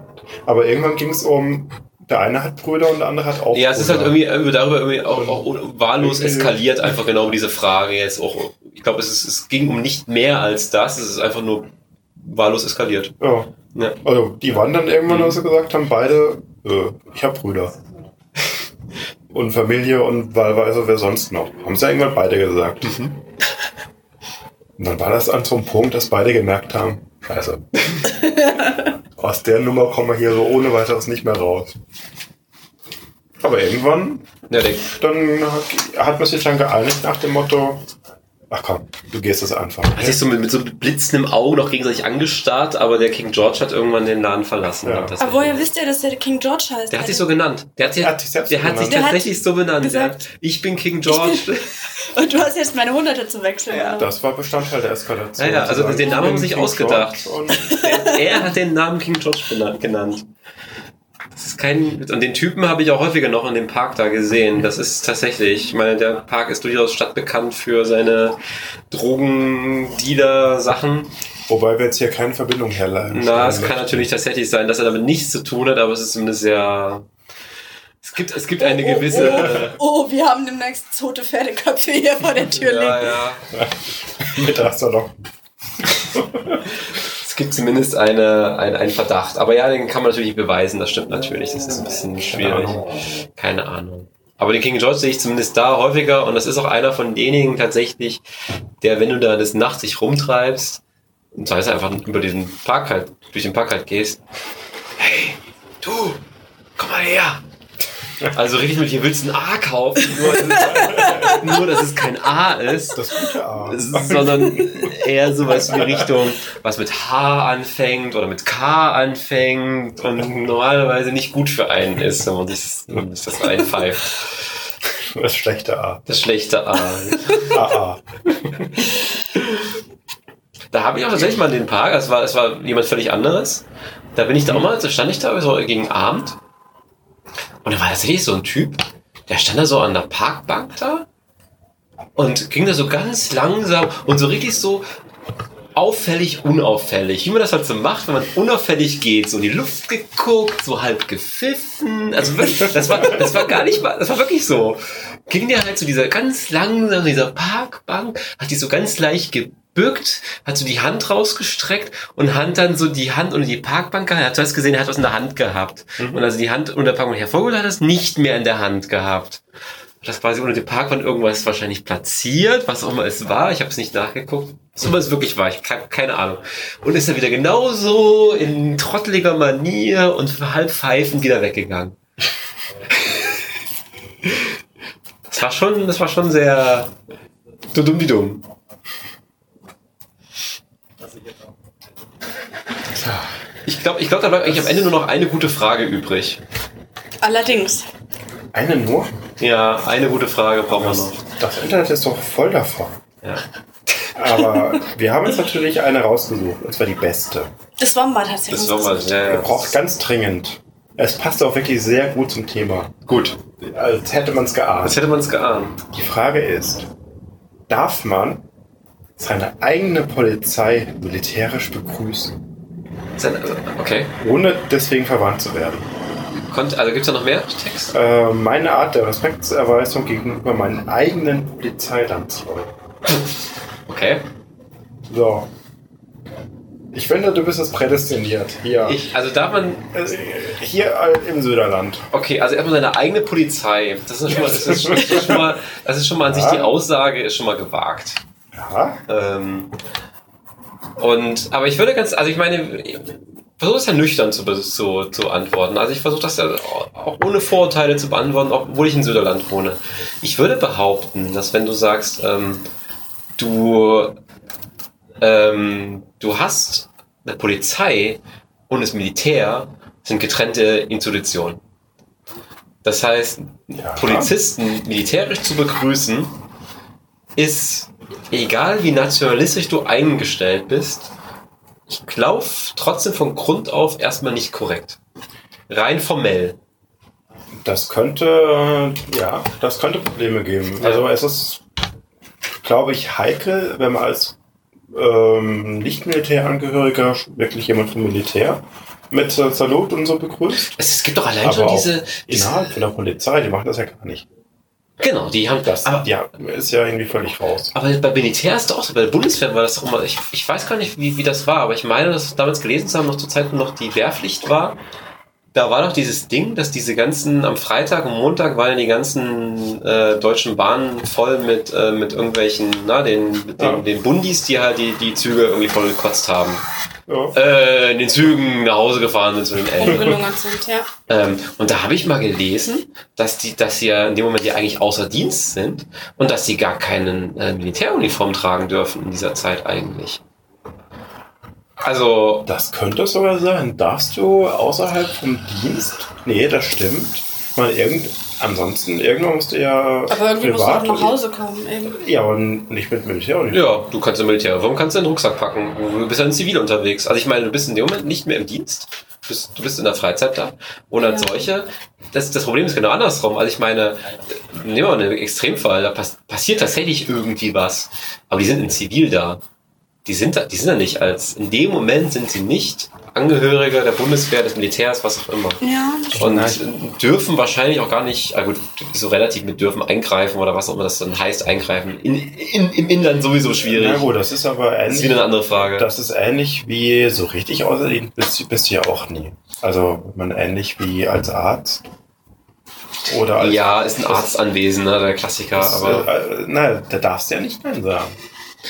aber irgendwann ging es um der eine hat Brüder und der andere hat auch Ja, es ist halt irgendwie darüber irgendwie auch, auch wahllos eskaliert, einfach genau um diese Frage jetzt auch. Ich glaube, es, ist, es ging um nicht mehr als das, es ist einfach nur wahllos eskaliert. Ja. Ja. Also die waren dann irgendwann, Mhm. als sie gesagt haben, beide, äh, ich habe Brüder. Und Familie und wahlweise wer sonst noch. Haben sie irgendwann beide gesagt. Mhm. Und dann war das an so einem Punkt, dass beide gemerkt haben, scheiße. (laughs) Aus der Nummer kommen wir hier so ohne weiteres nicht mehr raus. Aber irgendwann, Ja, dann hat, hat man sich dann geeinigt nach dem Motto, ach komm, du gehst es einfach. hat sich so mit, mit so blitzendem Auge noch gegenseitig angestarrt, aber der King George hat irgendwann den Laden verlassen. Ja. Das- Aber woher wisst ihr, dass der King George heißt? Der hat sich so genannt. Der hat sich, Der hat der hat sich. Der hat tatsächlich so benannt. gesagt, ja. Ich bin King George. (laughs) Und du hast jetzt meine Hunderte zu wechseln. Ja. Das war Bestandteil der Eskalation. Ja, ja, also den Namen haben sie bin sich King ausgedacht. (laughs) Er hat den Namen King George benannt, genannt. Das ist kein. Und den Typen habe ich auch häufiger noch in dem Park da gesehen. Das ist tatsächlich. Ich meine, der Park ist durchaus stadtbekannt für seine Drogendealer-Sachen. Wobei wir jetzt hier keine Verbindung herleiten. Na, es kann natürlich tatsächlich sein, dass er damit nichts zu tun hat, aber es ist zumindest sehr. Es gibt, es gibt eine gewisse. Oh, oh, wir haben demnächst tote Pferdeköpfe hier vor der Tür liegen. ja, ja. Mit Astalok. Es gibt zumindest eine, ein, einen Verdacht. Aber ja, den kann man natürlich beweisen. Das stimmt natürlich. Das ist ein bisschen schwierig. Keine Ahnung. Aber den King George sehe ich zumindest da häufiger. Und das ist auch einer von denjenigen tatsächlich, der, wenn du da des Nachts dich rumtreibst, und das heißt einfach über diesen Park halt, durch den Park halt gehst, hey, du, komm mal her. Also richtig mit, hier willst du ein A kaufen, nur, (laughs) nur dass es kein A ist Das gute A. sondern eher sowas in die Richtung, was mit H anfängt oder mit K anfängt und normalerweise nicht gut für einen ist, wenn man sich, wenn man sich das reinpfeift. Das schlechte A. Das schlechte A. AA. Da habe ich auch tatsächlich mal den Park, es war, es war jemand völlig anderes. Da bin ich da auch mal, da stand ich da so gegen Abend. Und da war tatsächlich so ein Typ, der stand da so an der Parkbank da und ging da so ganz langsam und so richtig so auffällig, unauffällig. Wie man das halt so macht, wenn man unauffällig geht. So in die Luft geguckt, so halb gepfiffen. Also wirklich, das war, das war gar nicht mal, das war wirklich so. Ging der halt zu dieser ganz langsam, dieser Parkbank, hat die so ganz leicht gebückt, hat so die Hand rausgestreckt und hat dann so die Hand unter die Parkbank gehalten. Er hat zuerst gesehen, er hat was in der Hand gehabt. Und also die Hand unter der Parkbank hervorgeholt, hat es nicht mehr in der Hand gehabt hat das quasi unter dem Parkwand irgendwas wahrscheinlich platziert, was auch immer es war. Ich habe es nicht nachgeguckt. Was immer es wirklich war, ich habe keine Ahnung. Und ist dann wieder genauso in trotteliger Manier und halb pfeifend wieder weggegangen. (laughs) Das war schon, das war schon sehr dumm die dumm. Ich glaube, ich glaub, da bleibt eigentlich am Ende nur noch eine gute Frage übrig. Allerdings. Eine nur? Ja, eine gute Frage brauchen wir noch. Das Internet ist doch voll davon. Ja. Aber wir haben jetzt natürlich eine rausgesucht. Und zwar die beste. Das Wombat hat sie Das uns war mal sehr. Wir brauchen ganz dringend. Es passt auch wirklich sehr gut zum Thema. Gut. Als hätte man es Als geahnt. hätte man es geahnt. Die Frage ist, darf man seine eigene Polizei militärisch begrüßen, Okay. ohne deswegen verwandt zu werden? Konnt, also gibt's da noch mehr Text? Äh, meine Art der Respektserweisung gegenüber meinen eigenen Polizeilandsleuten. (laughs) Okay. So. Ich finde, du bist es prädestiniert. Hier. Ich, also darf man. Äh, Hier äh, im Söderland. Okay, also erstmal seine eigene Polizei. Das ist schon mal, das ist, das ist schon mal, das ist schon mal an sich die Aussage, ist schon mal gewagt. Ja. Ähm, und, aber ich würde ganz, also ich meine, ich versuche es ja nüchtern zu, zu, zu antworten. Also ich versuche das ja auch ohne Vorurteile zu beantworten, obwohl ich in Süderland wohne. Ich würde behaupten, dass wenn du sagst, ähm, du, ähm, du hast eine Polizei und das Militär sind getrennte Institutionen. Das heißt, Ja. Polizisten militärisch zu begrüßen, ist, egal wie nationalistisch du eingestellt bist, ich glaube trotzdem von Grund auf erstmal nicht korrekt. Rein formell. Das könnte, äh, ja, das könnte Probleme geben. Ja. Also es ist, glaube ich, heikel, wenn man als ähm, Nicht-Militärangehöriger, wirklich jemand vom Militär, mit äh, Salut und so begrüßt. Es, gibt doch allein Aber schon diese, diese. Innerhalb von der Polizei, die machen das ja gar nicht. Genau, die haben Das Aber, ja, ist ja irgendwie völlig raus. aber bei Militär ist doch auch so, bei der Bundeswehr war das doch immer. Ich, ich weiß gar nicht, wie, wie das war, aber ich meine, das damals gelesen zu haben, noch zur Zeit, wo noch die Wehrpflicht war. Da war doch dieses Ding, dass diese ganzen, am Freitag und Montag waren die ganzen äh, deutschen Bahnen voll mit, äh, mit irgendwelchen, na, den, den, Ja. den Bundis, die halt die, die Züge irgendwie voll gekotzt haben. Ja. Äh, in den Zügen nach Hause gefahren sind zu den Eltern. Sind, ja. Ähm, und da habe ich mal gelesen, dass die, dass sie ja in dem Moment ja eigentlich außer Dienst sind und dass sie gar keinen äh, Militäruniform tragen dürfen in dieser Zeit eigentlich. Also, Das könnte sogar sein. Darfst du außerhalb vom Dienst? Nee, das stimmt. Mal irgend, ansonsten, irgendwann musst du ja Aber irgendwie musst du doch nach Hause kommen. Irgendwie. Ja, aber nicht mit Militäruniform. ja, du kannst im Militäruniform kannst du den Rucksack packen. Du bist ja in Zivil unterwegs. Also ich meine, du bist in dem Moment nicht mehr im Dienst. Du bist, du bist in der Freizeit da. Und als Ja. solche, das, das Problem ist genau andersrum. Also ich meine, nehmen wir mal einen Extremfall, da pass, passiert tatsächlich irgendwie was. Aber die sind in Zivil da. Die sind da, die sind da nicht als, in dem Moment sind sie nicht Angehörige der Bundeswehr, des Militärs, was auch immer. Ja, das stimmt. Und dürfen wahrscheinlich auch gar nicht, ah gut, so relativ mit dürfen eingreifen oder was auch immer das dann heißt, eingreifen. In, in, Im Inland sowieso schwierig. Na gut, das ist aber das ist ähnlich. wieder eine andere Frage. Das ist ähnlich wie so richtig außerdient bist, bist du ja auch nie. Also man ähnlich wie als Arzt oder als ja, ist ein Arzt anwesend, ne, der Klassiker, Das, aber, äh, na, da darfst du ja nicht Nein sagen.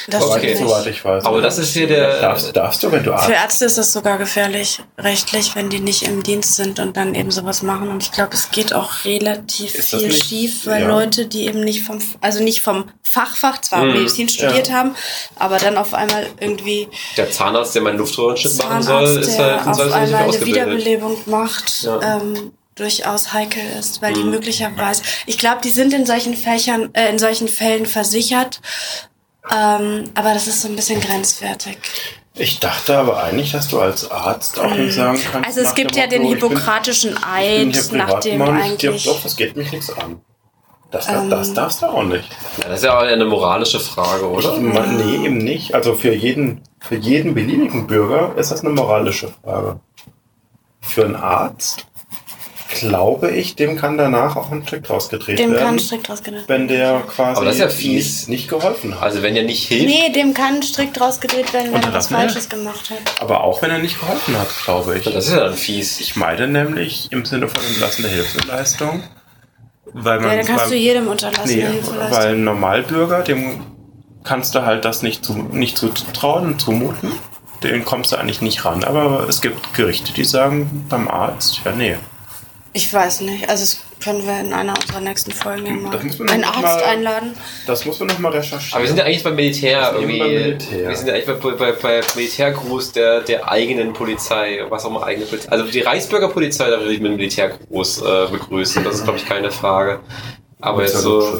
Das Okay. Soweit ich weiß. aber das ist hier der, darfst, darfst du, wenn du Arzt Für Ärzte ist das sogar gefährlich, rechtlich, wenn die nicht im Dienst sind und dann eben sowas machen. Und ich glaube, es geht auch relativ viel nicht- schief, weil ja. Leute, die eben nicht vom, also nicht vom Fachfach, zwar Mhm. Medizin studiert Ja. haben, aber dann auf einmal irgendwie der Zahnarzt, der meinen Luftröhrenschnitt machen soll, ist der halt in auf Salzburg nicht einmal eine. Wiederbelebung macht, Ja. ähm, durchaus heikel ist, weil die Mhm. möglicherweise, ich glaube, die sind in solchen Fächern, äh, in solchen Fällen versichert, ähm, aber das ist so ein bisschen grenzwertig. Ich dachte aber eigentlich, dass du als Arzt auch nicht sagen kannst. Also es gibt ja den bin- hippokratischen ich bin Eid, hier nach dem eigentlich. Doch, das geht mich nichts an. Das, Ähm. das darfst du auch nicht. Ja, das ist ja auch eine moralische Frage, oder? Ich, mein, nee, eben nicht. Also für jeden, für jeden beliebigen Bürger ist das eine moralische Frage. Für einen Arzt glaube ich, dem kann danach auch ein Strick rausgedreht Dem werden, kann strikt rausgedreht wenn der quasi Aber das ist ja fies. nicht, nicht geholfen hat. Also wenn der nicht hilft, Nee, dem kann strikt rausgedreht werden, wenn er was? Falsches gemacht hat. Aber auch wenn er nicht geholfen hat, glaube ich. das ist ja dann fies. Ich meine nämlich im Sinne von entlassene Hilfsleistung, weil man Ja, dann kannst weil, du jedem unterlassen, nee, Hilfeleistung. weil ein Normalbürger, dem kannst du halt das nicht, zu, nicht zutrauen und zumuten. Den kommst du eigentlich nicht ran. Aber es gibt Gerichte, die sagen beim Arzt, ja nee. Ich weiß nicht. Also das können wir in einer unserer nächsten Folgen ja mal einen Arzt mal- einladen. Das muss man noch mal recherchieren. Aber wir sind ja eigentlich beim Militär Wir sind irgendwie. beim Militär. Wir sind ja eigentlich bei, bei, bei Militärgruß der, der eigenen Polizei, was auch immer eigene Polizei. Also die Reichsbürgerpolizei, da würde ich mit dem Militärgruß äh, begrüßen. Das ist, glaube ich, keine Frage. Aber jetzt so,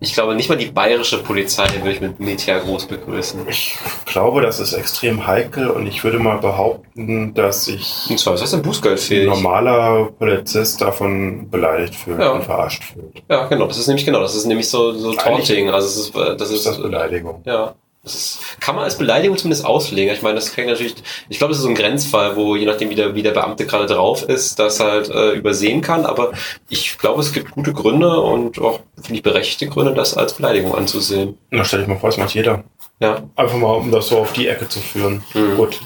ich glaube nicht mal die bayerische Polizei würde ich mit Militärgruß begrüßen. Ich glaube, das ist extrem heikel und ich würde mal behaupten, dass sich Und zwar ist das ein Bußgeld ein fähig. normaler Polizist davon beleidigt fühlt Ja. und verarscht fühlt. Ja, genau. Das ist nämlich genau. Das ist nämlich so, so Taunting. Also es ist, äh, das Das ist, ist das Beleidigung. Ja. Das ist, kann man als Beleidigung zumindest auslegen. Ich meine, das kann natürlich, ich glaube, das ist so ein Grenzfall, wo je nachdem, wie der, wie der Beamte gerade drauf ist, das halt äh, übersehen kann. Aber ich glaube, es gibt gute Gründe und auch, finde ich, berechtigte Gründe, das als Beleidigung anzusehen. Na, stell dich mal vor, das macht jeder. Ja. Einfach mal, um das so auf die Ecke zu führen. Mhm. Gut.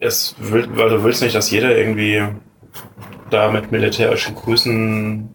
Es will, weil du willst nicht, dass jeder irgendwie da mit militärischen Grüßen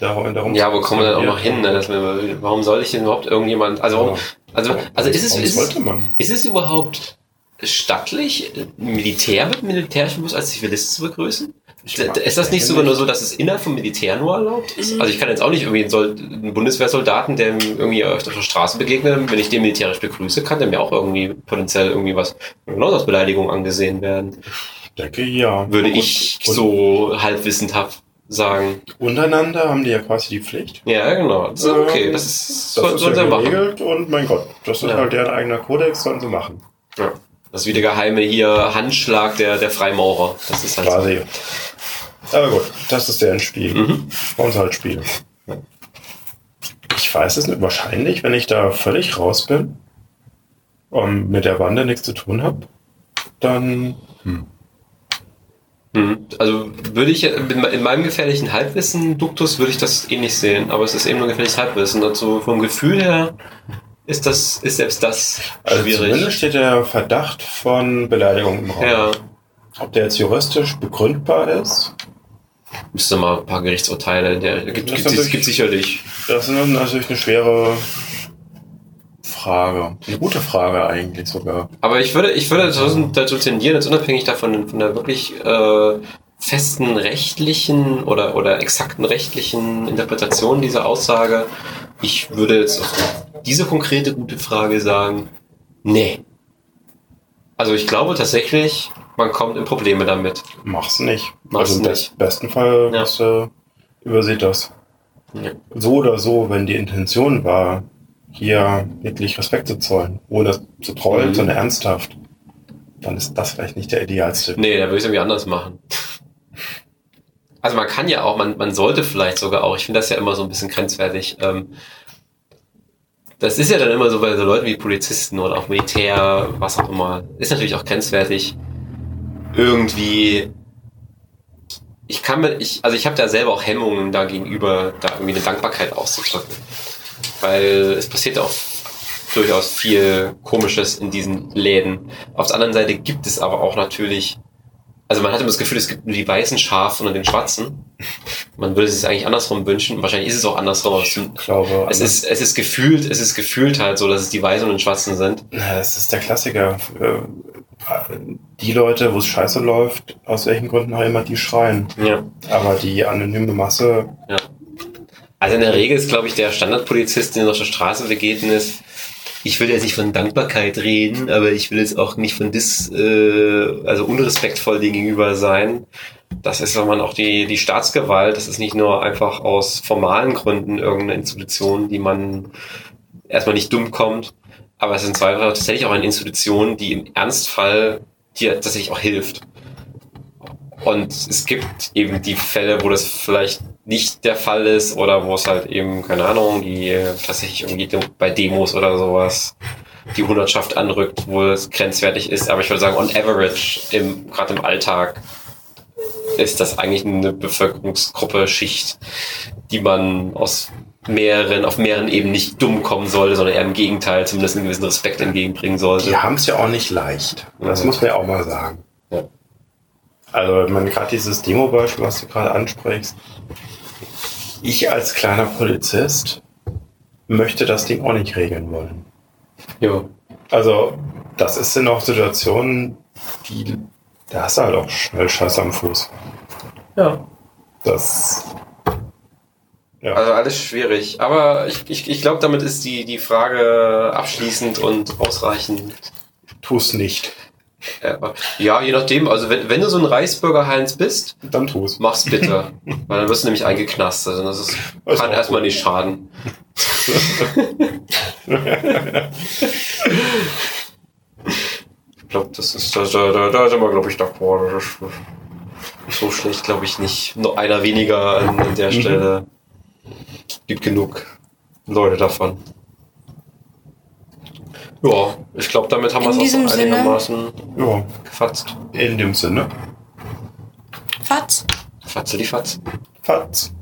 darum, darum Ja, wo kommen wir denn auch noch hin? Ne? Dass wir, warum soll ich denn überhaupt irgendjemand, also, warum, also, also ist es, ist? Ist es überhaupt stattlich, Militär mit militärischen Bus als Zivilist zu begrüßen? Ist das nicht ich sogar nur so, dass es innerhalb vom Militär nur erlaubt ist? Also ich kann jetzt auch nicht irgendwie einen, Sol einen Bundeswehrsoldaten, der irgendwie auf der Straße begegnet, wenn ich den militärisch begrüße, kann der mir auch irgendwie potenziell irgendwie was genau als Beleidigung angesehen werden. Ich denke, ja. Würde Und- ich so halbwissendhaft sagen. Untereinander haben die ja quasi die Pflicht. Ja, genau. Das ist Ähm, okay. Das ist, Das soll, ist sollen ja sie machen. geregelt und mein Gott, das ist Ja. halt deren eigener Kodex, sollen sie machen. Ja. Das ist wie der geheime hier Handschlag der, der Freimaurer. Das ist halt so. Quasi. Aber gut, das ist deren Spiel. Mhm. Uns halt Spiel. Ich weiß es nicht. Wahrscheinlich, wenn ich da völlig raus bin und mit der Bande nichts zu tun habe, dann Hm. Also würde ich in meinem gefährlichen Halbwissen-Duktus würde ich das eh nicht sehen, aber es ist eben nur gefährliches Halbwissen. Also vom Gefühl her ist das, ist selbst das also schwierig. zumindest steht der Verdacht von Beleidigung im Raum. Ja, Ob der jetzt juristisch begründbar ist, müsste mal ein paar Gerichtsurteile, der gibt, gibt sicherlich. das ist natürlich eine schwere Frage. Eine gute Frage eigentlich sogar. Aber ich würde, ich würde dazu, tendieren, jetzt unabhängig davon, von der wirklich äh, festen rechtlichen oder, oder exakten rechtlichen Interpretation dieser Aussage, ich würde jetzt auf diese konkrete gute Frage sagen, nee. Also ich glaube tatsächlich, man kommt in Probleme damit. Mach's nicht. Mach's also im nicht. besten Fall Ja. hast du übersieht das. Ja. So oder so, wenn die Intention war, hier wirklich Respekt zu zollen, ohne zu trollen, Mhm. sondern ernsthaft, dann ist das vielleicht nicht der idealste. Nee, da würde ich es irgendwie anders machen. Also man kann ja auch, man, man sollte vielleicht sogar auch, ich finde das ja immer so ein bisschen grenzwertig. Ähm, das ist ja dann immer so bei so Leuten wie Polizisten oder auch Militär, was auch immer, ist natürlich auch grenzwertig. Irgendwie, ich kann mir, ich, also ich habe da selber auch Hemmungen da gegenüber, da irgendwie eine Dankbarkeit auszudrücken. Weil es passiert auch durchaus viel Komisches in diesen Läden. Auf der anderen Seite gibt es aber auch natürlich, also man hat immer das Gefühl, es gibt nur die weißen Schafe und den schwarzen. Man würde es sich eigentlich andersrum wünschen. Wahrscheinlich ist es auch andersrum. es Ich glaube, es ist, es ist gefühlt, es ist gefühlt halt so, dass es die Weißen und den Schwarzen sind. Das ist der Klassiker. Äh, Die Leute, wo es scheiße läuft, aus welchen Gründen auch immer, die schreien. Ja. Aber die anonyme Masse, Also in der Regel ist, glaube ich, der Standardpolizist, den auf der Straße begegnet ist, ich will jetzt nicht von Dankbarkeit reden, aber ich will jetzt auch nicht von dis, äh, also unrespektvoll dem gegenüber sein. Das ist, wenn man auch die, die Staatsgewalt, das ist nicht nur einfach aus formalen Gründen irgendeine Institution, die man erstmal nicht dumm kommt, aber es ist in Zweifel tatsächlich auch eine Institution, die im Ernstfall dir tatsächlich auch hilft. Und es gibt eben die Fälle, wo das vielleicht nicht der Fall ist oder wo es halt eben, keine Ahnung, die äh, tatsächlich irgendwie bei Demos oder sowas die Hundertschaft anrückt, wo es grenzwertig ist. Aber ich würde sagen, on average, im, gerade im Alltag, ist das eigentlich eine Bevölkerungsgruppe, Schicht, die man aus mehreren, auf mehreren Ebenen nicht dumm kommen sollte, sondern eher im Gegenteil, zumindest einen gewissen Respekt entgegenbringen sollte. die haben es ja auch nicht leicht. Das Mhm. muss man ja auch mal sagen. Ja. Also, wenn man gerade dieses Demo-Beispiel, was du gerade ansprichst, ich als kleiner Polizist möchte das Ding auch nicht regeln wollen. Ja. Also, das ist sind auch Situationen, die, da hast du halt auch schnell Scheiß am Fuß. ja. Das, ja. Also alles schwierig. Aber ich, ich, ich glaube, damit ist die, die Frage abschließend und ausreichend. tu's nicht. Äh, Ja, je nachdem. Also wenn, wenn du so ein Reichsbürger-Heinz bist, Dann tu's. mach's bitte. Weil dann wirst du nämlich eingeknastet. Und das ist, Das kann erstmal nicht schaden. ich glaube, das ist, da, da, da, sind wir, glaube ich, d'accord. So schlecht, glaube ich, nicht. Nur einer weniger an, an der Mhm. Stelle. Gibt genug Leute davon. Ja, ich glaube, damit haben wir In es auch so Sinne- einigermaßen Ja, gefatzt. in dem Sinne. Fatz. Fatze die Fatz. Fatz.